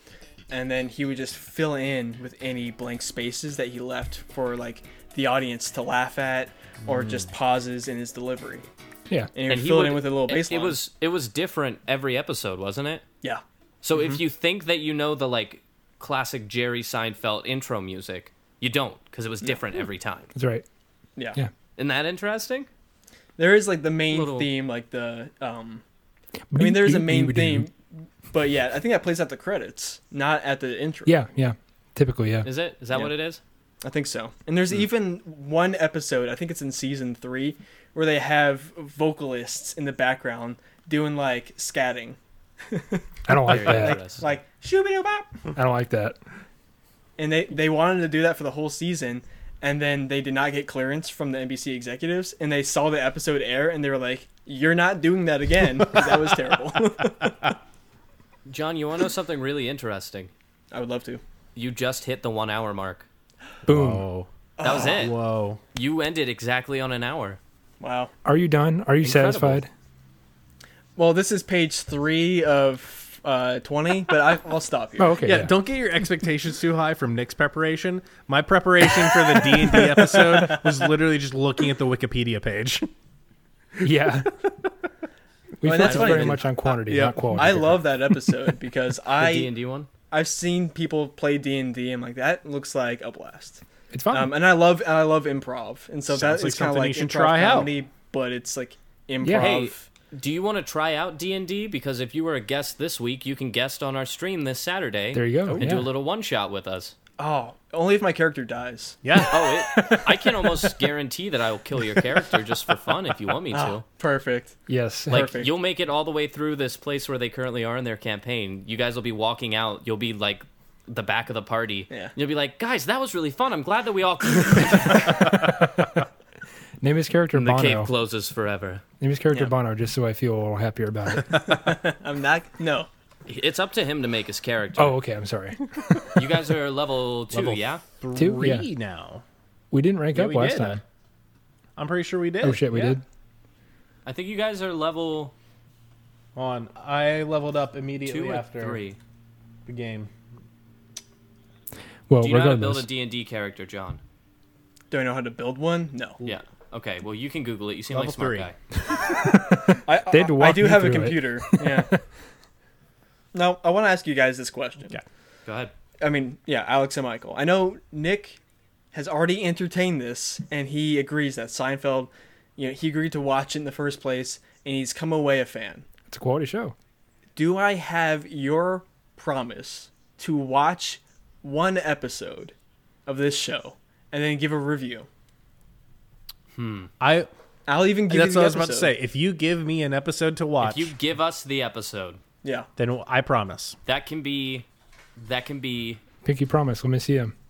D: and then he would just fill in with any blank spaces that he left for like the audience to laugh at, or just pauses in his delivery,
C: Yeah.
D: and he would
A: And he
D: fill
A: would-
D: it in with a little
A: it-
D: bass
A: It
D: line.
A: was it was different every episode, wasn't it?
D: yeah.
A: So
D: Mm-hmm.
A: if you think that you know the like classic Jerry Seinfeld intro music, you don't because it was different every time.
C: That's right.
D: Yeah.
C: Yeah.
A: Isn't that interesting?
D: There is like the main
A: Little-
D: theme, like the um. I mean, there's a main theme, but yeah, I think that plays at the credits, not at the intro.
C: Yeah, yeah. Typically, yeah.
A: Is it? Is that
D: Yeah.
A: what it is?
D: I think so. And there's even one episode, I think it's in season three, where they have vocalists in the background doing like scatting,
C: I don't like that.
A: interesting.
D: like shooby bop,
C: I don't like that.
D: and they they wanted to do that for the whole season. And then they did not get clearance from the NBC executives, and they saw the episode air, and they were like, "You're not doing that again." that was terrible.
A: John, you want to know something really interesting?
D: I would love to.
A: You just hit the one hour mark.
C: Boom.
B: whoa,
A: That was it.
B: whoa!
A: You ended exactly on an hour.
D: Wow.
C: Are you done? Are you
A: Incredible.
C: satisfied?
D: Well, this is page three of uh, 20, but I, I'll stop here.
C: Oh, okay.
B: Yeah,
C: Yeah.
B: don't get your expectations too high from Nick's preparation. My preparation for the D and D episode was literally just looking at the Wikipedia page.
C: Yeah. We
D: Well, that's
C: focus very much on quantity,
B: Yeah.
C: not quality.
D: I love that episode because
A: The D
D: I
A: and D one.
D: I've seen people play D&D and like that looks like a blast.
C: It's fun.
D: Um, and I love and I love improv, and so
B: Sounds
D: that
B: like
D: kind of like improv
B: try out.
D: comedy, but it's like improv.
C: Yeah.
A: Hey, do you want to try out D and D? Because if you were a guest this week, you can guest on our stream this Saturday.
C: there you go.
A: And
C: yeah.
A: do a little one shot with us.
D: Oh, only if my character dies.
B: Yeah,
A: Oh, it, I can almost guarantee that I will kill your character just for fun if you want me ah, to.
D: Oh, perfect.
C: yes.
A: Like
D: Perfect.
A: you'll make it all the way through this place where they currently are in their campaign. You guys will be walking out. You'll be like the back of the party.
D: Yeah.
A: You'll be like, guys, that was really fun. I'm glad that we all.
C: Name his character
A: the
C: Bono.
A: cave closes forever.
C: Name his character
D: Yeah.
C: Bono, just so I feel a little happier about it.
D: I'm not. No.
A: It's up to him to make his character.
C: oh, okay. I'm sorry.
A: You guys are level two,
B: Level
A: yeah?
C: Two?
B: three
C: Yeah.
B: now.
C: We didn't rank
B: Yeah,
C: up last
B: did.
C: time.
B: I'm pretty sure we did.
C: Oh shit, we
B: Yeah.
C: did.
A: I think you guys are level
B: On, I leveled up immediately
A: two or
B: after
A: three.
B: the game.
C: Well,
A: Do you know how to build
C: regardless,
A: a D&D character, John?
D: Do I know how to build one? No.
A: Yeah. Okay, well, you can Google it. You seem
B: Level
A: like a smart
B: three.
A: guy.
D: I,
C: They had to
D: I, I do have a
C: through it.
D: computer. Yeah. now I want to ask you guys this question.
B: Yeah.
A: Go ahead.
D: I mean, yeah, Alex and Michael. I know Nick has already entertained this, and he agrees that Seinfeld, you know, he agreed to watch it in the first place, and he's come away a fan.
C: It's a quality show.
D: Do I have your promise to watch one episode of this show and then give a review?
B: I
D: I'll even give
B: that's
D: you
B: what
D: the
B: I was about to say. If you give me an episode to watch,
A: If you give us the episode,
D: Yeah.
B: then I promise.
A: that can be that can be
C: Pinky promise. Let me see him.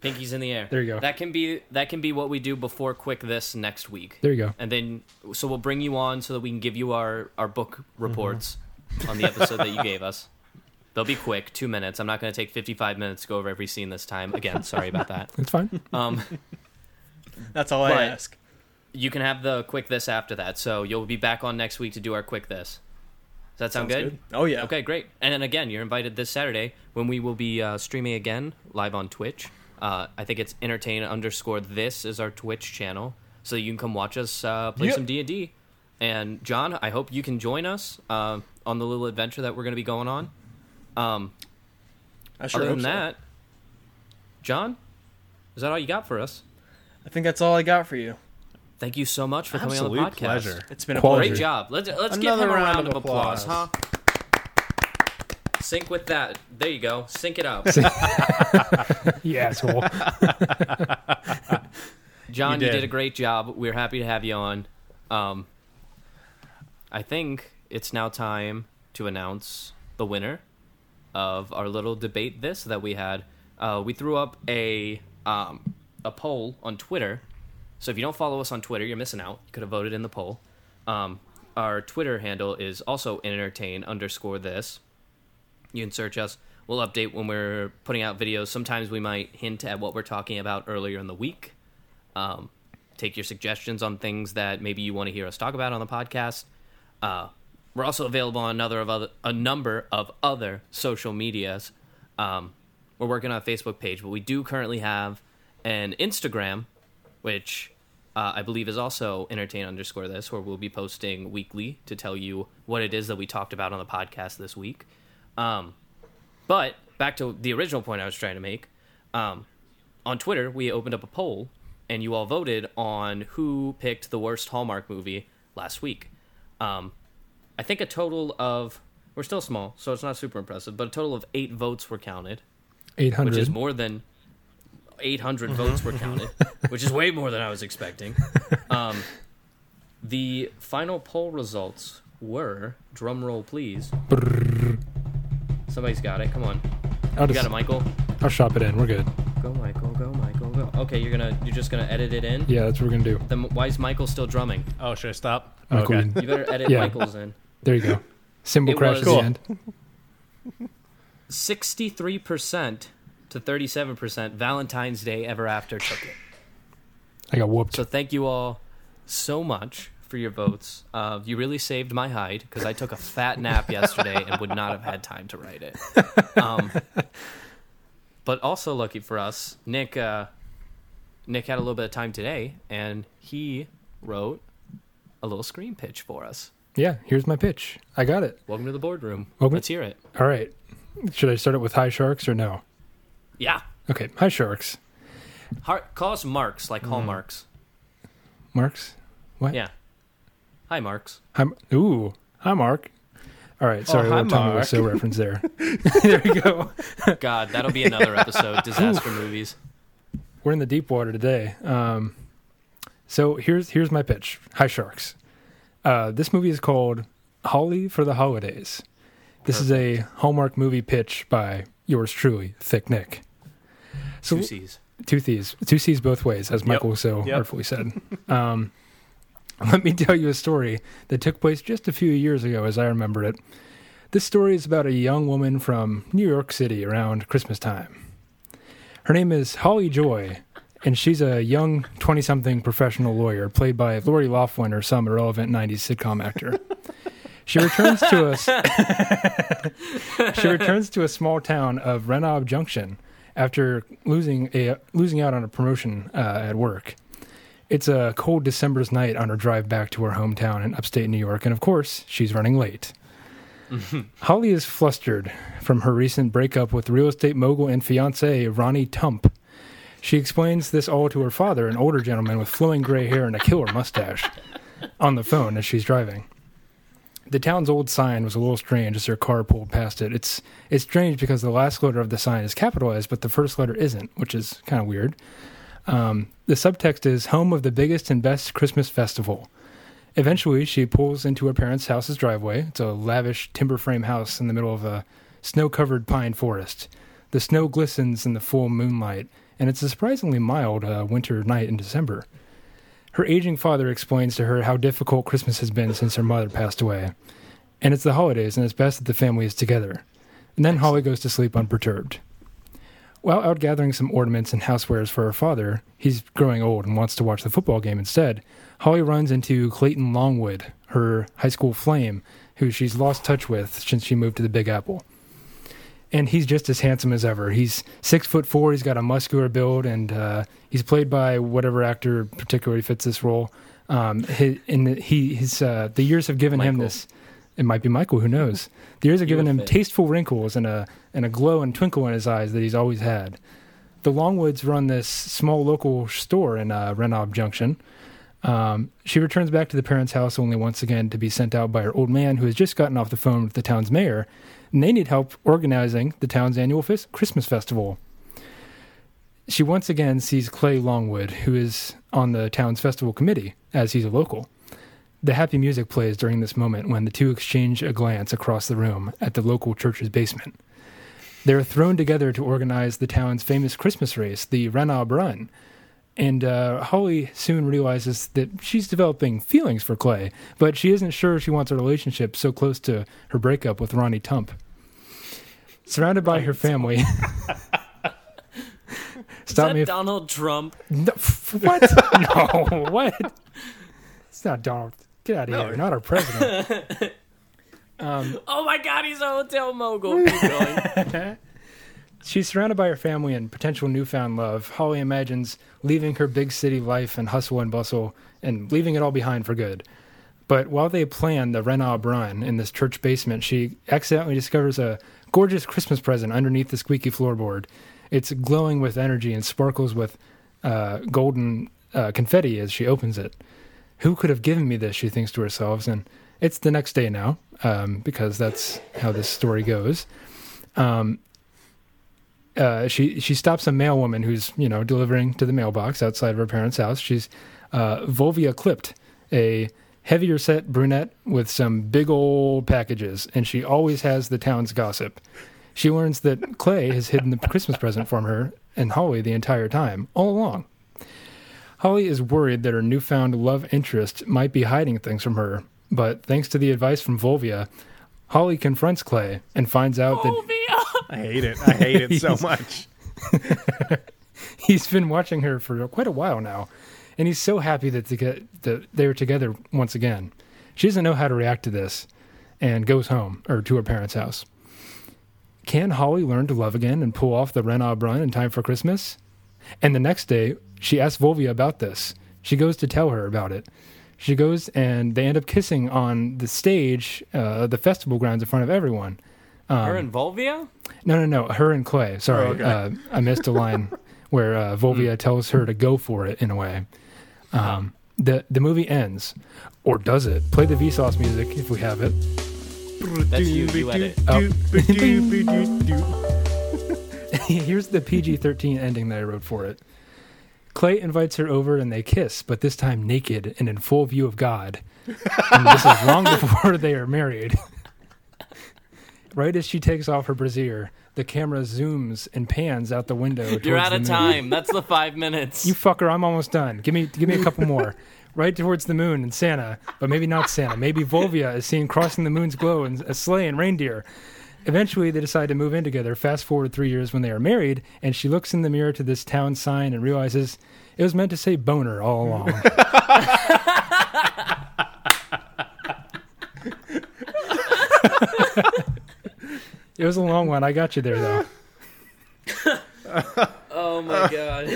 A: Pinky's in the air.
C: There you go.
A: That can be that can be what we do before quick this next week.
C: There you go.
A: And then so we'll bring you on so that we can give you our our book
C: Mm-hmm.
A: reports on the episode that you gave us. They'll be quick, 2 minutes. I'm not going to take 55 minutes to go over every scene this time. Again, sorry about that.
C: It's fine.
A: Um
D: That's all I
A: But-
D: ask.
A: you can have the quick this after that. So you'll be back on next week to do our quick this. Does that sound
D: Sounds
A: good?
D: Oh yeah.
A: Okay, great. And then again, you're invited this Saturday when we will be uh, streaming again live on Twitch. Uh, I think it's entertain underscore this is our Twitch channel, so you can come watch us uh, play
B: Yep.
A: some D and D. And John, I hope you can join us uh, on the little adventure that we're going to be going on. Um,
D: I sure
A: other
D: hope
A: than
D: so.
A: that, John, is that all you got for us?
D: I think that's all I got for you.
A: Thank you so much for coming on the podcast.
B: pleasure.
D: It's been a
C: Quality.
A: Great job. Let's let's give him a
B: round
A: round,
B: of
A: of applause, huh? Sync with that. There you go. Sync it up.
C: you asshole.
A: John,
B: You
A: you did.
B: did.
A: a great job. We're happy to have you on. Um, I think it's now time to announce the winner of our little debate this that we had. Uh, we threw up a um, a poll on Twitter. So if you don't follow us on Twitter, you're missing out. You could have voted in the poll. Um, our Twitter handle is also entertain underscore this. You can search us. We'll update when we're putting out videos. Sometimes we might hint at what we're talking about earlier in the week. Um, take your suggestions on things that maybe you want to hear us talk about on the podcast. Uh, we're also available on another of other, a number of other social medias. Um, we're working on a Facebook page, but we do currently have an Instagram, which uh, I believe is also entertain underscore this, where we'll be posting weekly to tell you what it is that we talked about on the podcast this week. Um, but back to the original point I was trying to make. Um, on Twitter, we opened up a poll, and you all voted on who picked the worst Hallmark movie last week. Um, I think a total of we're still small, so it's not super impressive, but a total of eight votes were counted,
C: eight hundred,
A: which is more than 800 votes were counted, which is way more than I was expecting. Um, the final poll results were drum roll, please. Somebody's got it. Come on,
C: I'll
A: you
C: just,
A: got it, Michael.
C: I'll shop it in. We're good.
A: Go, Michael. Go, Michael. Go. Okay, you're gonna you're just gonna edit it in.
C: Yeah, that's what we're gonna do.
A: Then why is Michael still drumming?
B: Oh, should I stop?
C: Michael,
B: okay.
A: You better edit
C: Yeah.
A: Michael's in.
C: There you go. Cymbal
A: It
C: crash
A: was-
C: at
B: Cool.
C: the end.
A: Sixty-three percent to thirty-seven percent. Valentine's Day Ever After took it.
C: I got whooped.
A: So thank you all so much for your votes. Uh, you really saved my hide because I took a fat nap yesterday and would not have had time to write it. Um, but also lucky for us, Nick. Uh, Nick had a little bit of time today, and he wrote a little screen pitch for us.
C: yeah, here's my pitch. I got it.
A: Welcome to the boardroom.
C: Welcome-
A: Let's hear it.
C: All right. Should I start it with hi sharks or no?
A: Yeah,
C: Okay, Hi, sharks.
A: Har- call us Marks, like Hallmarks.
C: Marks. What?
A: Yeah. Hi, Marks.
C: Hi, ooh, hi, Mark. All right, sorry,
B: hi,
C: little Tommy
B: Mark.
C: Wiseau reference there. there we go.
A: God, that'll be another episode. Disaster movies.
C: We're in the deep water today. Um, so here's here's my pitch. Hi, sharks. Uh, this movie is called Holly for the Holidays. This is a Hallmark movie pitch by yours truly, Thick Nick. So
A: Two C's.
C: two C's, two C's both ways, as Michael so
B: Yep.
C: artfully said. Um, let me tell you a story that took place just a few years ago, as I remember it. This story is about a young woman from New York City around Christmas time. Her name is Holly Joy, and she's a young 20 something professional lawyer played by Lori Loughlin or some irrelevant 90s sitcom actor. She returns to us. she returns to a small town of Renob Junction after losing a losing out on a promotion uh, at work. It's a cold December's night on her drive back to her hometown in upstate New York, and of course, she's running late. Holly is flustered from her recent breakup with real estate mogul and fiance Ronnie Tump. She explains this all to her father, an older gentleman with flowing gray hair and a killer mustache, on the phone as she's driving. The town's old sign was a little strange as their car pulled past it. It's it's strange because the last letter of the sign is capitalized, but the first letter isn't, which is kind of weird. Um, the subtext is "Home of the biggest and best Christmas festival." Eventually, she pulls into her parents' house's driveway. It's a lavish timber frame house in the middle of a snow covered pine forest. The snow glistens in the full moonlight, and it's a surprisingly mild uh, winter night in December. Her aging father explains to her how difficult Christmas has been since her mother passed away. And it's the holidays, and it's best that the family is together. And then Holly goes to sleep unperturbed. While out gathering some ornaments and housewares for her father, he's growing old and wants to watch the football game instead. Holly runs into Clayton Longwood, her high school flame, who she's lost touch with since she moved to the Big Apple. And he's just as handsome as ever. He's six foot four. He's got a muscular build, and uh, he's played by whatever actor particularly fits this role. Um, his, in the, he, his, uh, the years have given him this. It might be Michael. Who knows? The years have given him
A: fit.
C: tasteful wrinkles and a and a glow and twinkle in his eyes that he's always had. The Longwoods run this small local store in uh, Renob Junction. Um, she returns back to the parents' house only once again to be sent out by her old man, who has just gotten off the phone with the town's mayor, and they need help organizing the town's annual fes- Christmas festival. She once again sees Clay Longwood, who is on the town's festival committee, as he's a local. The happy music plays during this moment when the two exchange a glance across the room at the local church's basement. They're thrown together to organize the town's famous Christmas race, the Renob Run. And uh, Holly soon realizes that she's developing feelings for Clay, but she isn't sure she wants a relationship so close to her breakup with Ronnie Tump. Surrounded by her family.
A: Is
C: Stop
A: that
C: me if
A: Donald Trump?
C: no, what? no, what? It's not Donald. Get out of here. Not our president. um,
A: Oh my God, he's a hotel mogul.
C: She's surrounded by her family and potential newfound love. Holly imagines leaving her big city life and hustle and bustle and leaving it all behind for good. But while they plan the Renob run in this church basement, she accidentally discovers a gorgeous Christmas present underneath the squeaky floorboard. It's glowing with energy and sparkles with uh, golden uh, confetti as she opens it. Who could have given me this? She thinks to herself, and it's the next day now um, because that's how this story goes. Um, uh, she she stops a mail woman who's you know delivering to the mailbox outside of her parents' house. She's uh, Volvia clipped, a heavier set brunette with some big old packages, and she always has the town's gossip. She learns that Clay has hidden the Christmas present from her and Holly the entire time, all along. Holly is worried that her newfound love interest might be hiding things from her, but thanks to the advice from Volvia, Holly confronts Clay and finds out that
B: I hate it. I hate it so much.
C: he's been watching her for quite a while now, and he's so happy that, to get, that they're together once again. She doesn't know how to react to this and goes home or to her parents' house. Can Holly learn to love again and pull off the Renob run in time for Christmas? And the next day, she asks Volvia about this. She goes to tell her about it. She goes and they end up kissing on the stage, uh, the festival grounds in front of everyone. Um,
A: Her and Volvia?
C: no, no, no. Her and Clay. Sorry,
B: Oh, okay.
C: uh, I missed a line where uh, Volvia tells her to go for it in a way. Um, the the movie ends, or does it? Play the Vsauce music if we have it.
A: That's you. You edit.
C: Oh. Here's the PG-13 ending that I wrote for it. Clay invites her over and they kiss, but this time naked and in full view of God. And this is long before they are married. Right as she takes off her brassiere, the camera zooms and pans out the window.
A: You're out of time. That's the five minutes.
C: You fucker, I'm almost done. Give me give me a couple more. right towards the moon and Santa, but maybe not Santa. Maybe Volvia is seen crossing the moon's glow in a sleigh and reindeer. Eventually, they decide to move in together. Fast forward three years when they are married, and she looks in the mirror to this town sign and realizes it was meant to say boner all along. it was a long one. I got you there, though.
A: oh my god.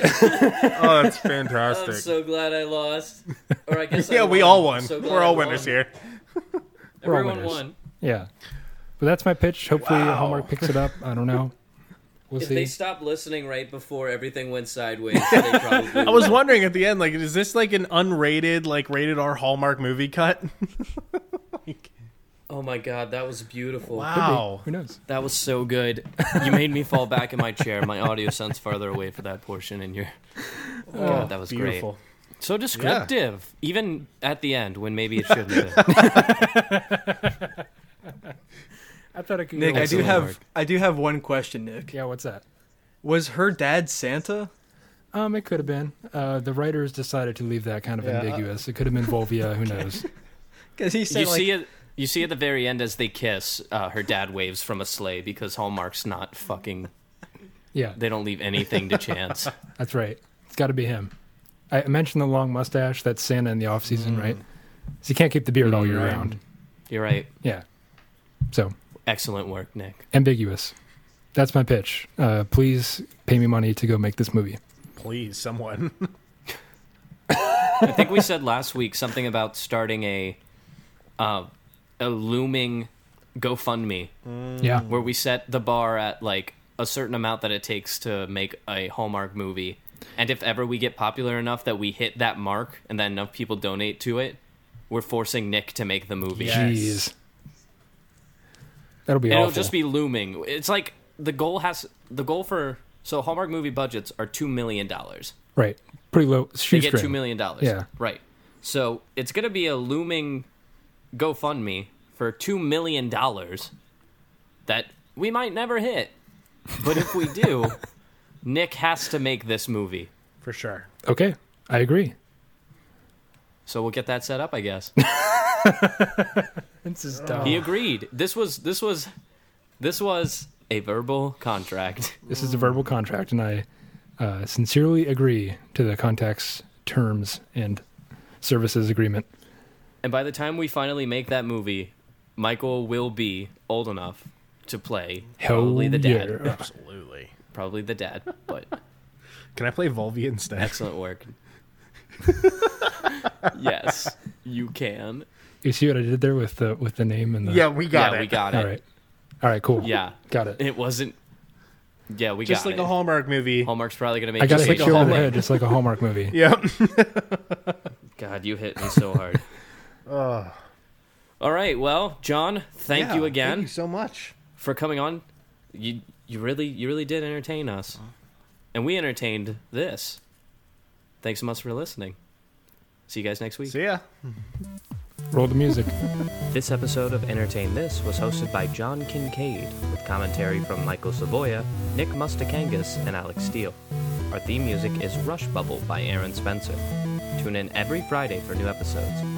B: Oh, that's fantastic.
A: I'm so glad I lost. Or I guess
B: yeah,
A: I
B: we
A: won.
B: all won.
A: So
B: We're all
A: won.
B: winners here.
C: We're all
A: Everyone
C: winners.
A: won.
C: Yeah. But that's my pitch. Hopefully,
B: Wow.
C: Hallmark picks it up. I don't know. We'll
A: If
C: see.
A: they stopped listening right before everything went sideways, they probably
B: I was
A: would.
B: wondering at the end, like, is this like an unrated, like rated R Hallmark movie cut? Like,
A: Oh my god, that was beautiful.
C: Could be.
B: Wow.
C: Who knows?
A: That was so good. You made me fall back in my chair. My audio sounds farther away for that portion, and you're. Oh, God, that was
B: Beautiful.
A: great. So descriptive, even at the end when maybe it shouldn't have. been.
C: I thought I could.
D: Nick, I do have
A: work.
D: I do have one question, Nick.
C: Yeah, what's that?
D: Was her dad Santa?
C: Um, it could have been. Uh, the writers decided to leave that kind of
B: Yeah.
C: ambiguous. It could have been Volvia. Who knows?
D: Because he said
A: You
D: like
A: see it. You see at the very end as they kiss, uh, her dad waves from a sleigh because Hallmark's not fucking.
C: Yeah,
A: They don't leave anything to chance.
C: that's right. It's got to be him. I mentioned the long mustache. That's Santa in the off season, right? So you can't keep the beard all year
A: Mm.
C: round.
A: You're right.
C: Yeah. So
A: Excellent work, Nick.
C: ambiguous. That's my pitch. Uh, please pay me money to go make this movie.
B: Please, someone.
A: I think we said last week something about starting a uh, a looming GoFundMe mm.
C: Yeah.
A: where we set the bar at like a certain amount that it takes to make a Hallmark movie. And if ever we get popular enough that we hit that mark and then enough people donate to it, we're forcing Nick to make the movie.
B: Yes.
C: Jeez. That'll be
A: it'll just be looming. It's like the goal has the goal for so Hallmark movie budgets are two million dollars.
C: right. Pretty low.
A: They
C: Shoestring.
A: get two million dollars.
C: Yeah.
A: Right. So it's gonna be a looming GoFundMe for two million dollars that we might never hit. But if we do, Nick has to make this movie.
B: For sure.
C: Okay, I agree.
A: So we'll get that set up, I guess.
C: This is dumb.
A: He agreed. This was this was this was a verbal contract.
C: This is a verbal contract, and I uh, sincerely agree to the contact's terms and services agreement.
A: And by the time we finally make that movie, Michael will be old enough to play
C: Hell
A: probably the dad.
C: yeah.
B: Absolutely.
A: Probably the dad, but
B: Can I play Volvi instead?
A: excellent work. yes, you can.
C: You see what I did there with the with the name and the
B: Yeah, we got
A: yeah,
B: it.
A: we got it.
C: right, all right, cool.
A: Yeah,
C: got it.
A: it wasn't. Yeah, we
B: Just
A: got
B: like
A: it.
B: a Hallmark movie.
A: Hallmark's probably gonna make.
C: I got to
A: you
C: hit
A: say
C: you over the
A: Hallmark.
C: head just like a Hallmark movie.
B: Yep.
A: God, you hit me so hard.
B: Oh,
A: All right, well, John, thank
B: yeah,
A: you again
B: Thank you so much.
A: for coming on. You you really you really did entertain us, and we entertained this. Thanks so much for listening. See you guys next week.
B: See ya.
C: Roll the music.
A: This episode of Entertain This was hosted by John Kincaid, with commentary from Michael Savoya, Nick Mustakangas, and Alex Steele. Our theme music is Rush Bubble by Aaron Spencer. Tune in every Friday for new episodes.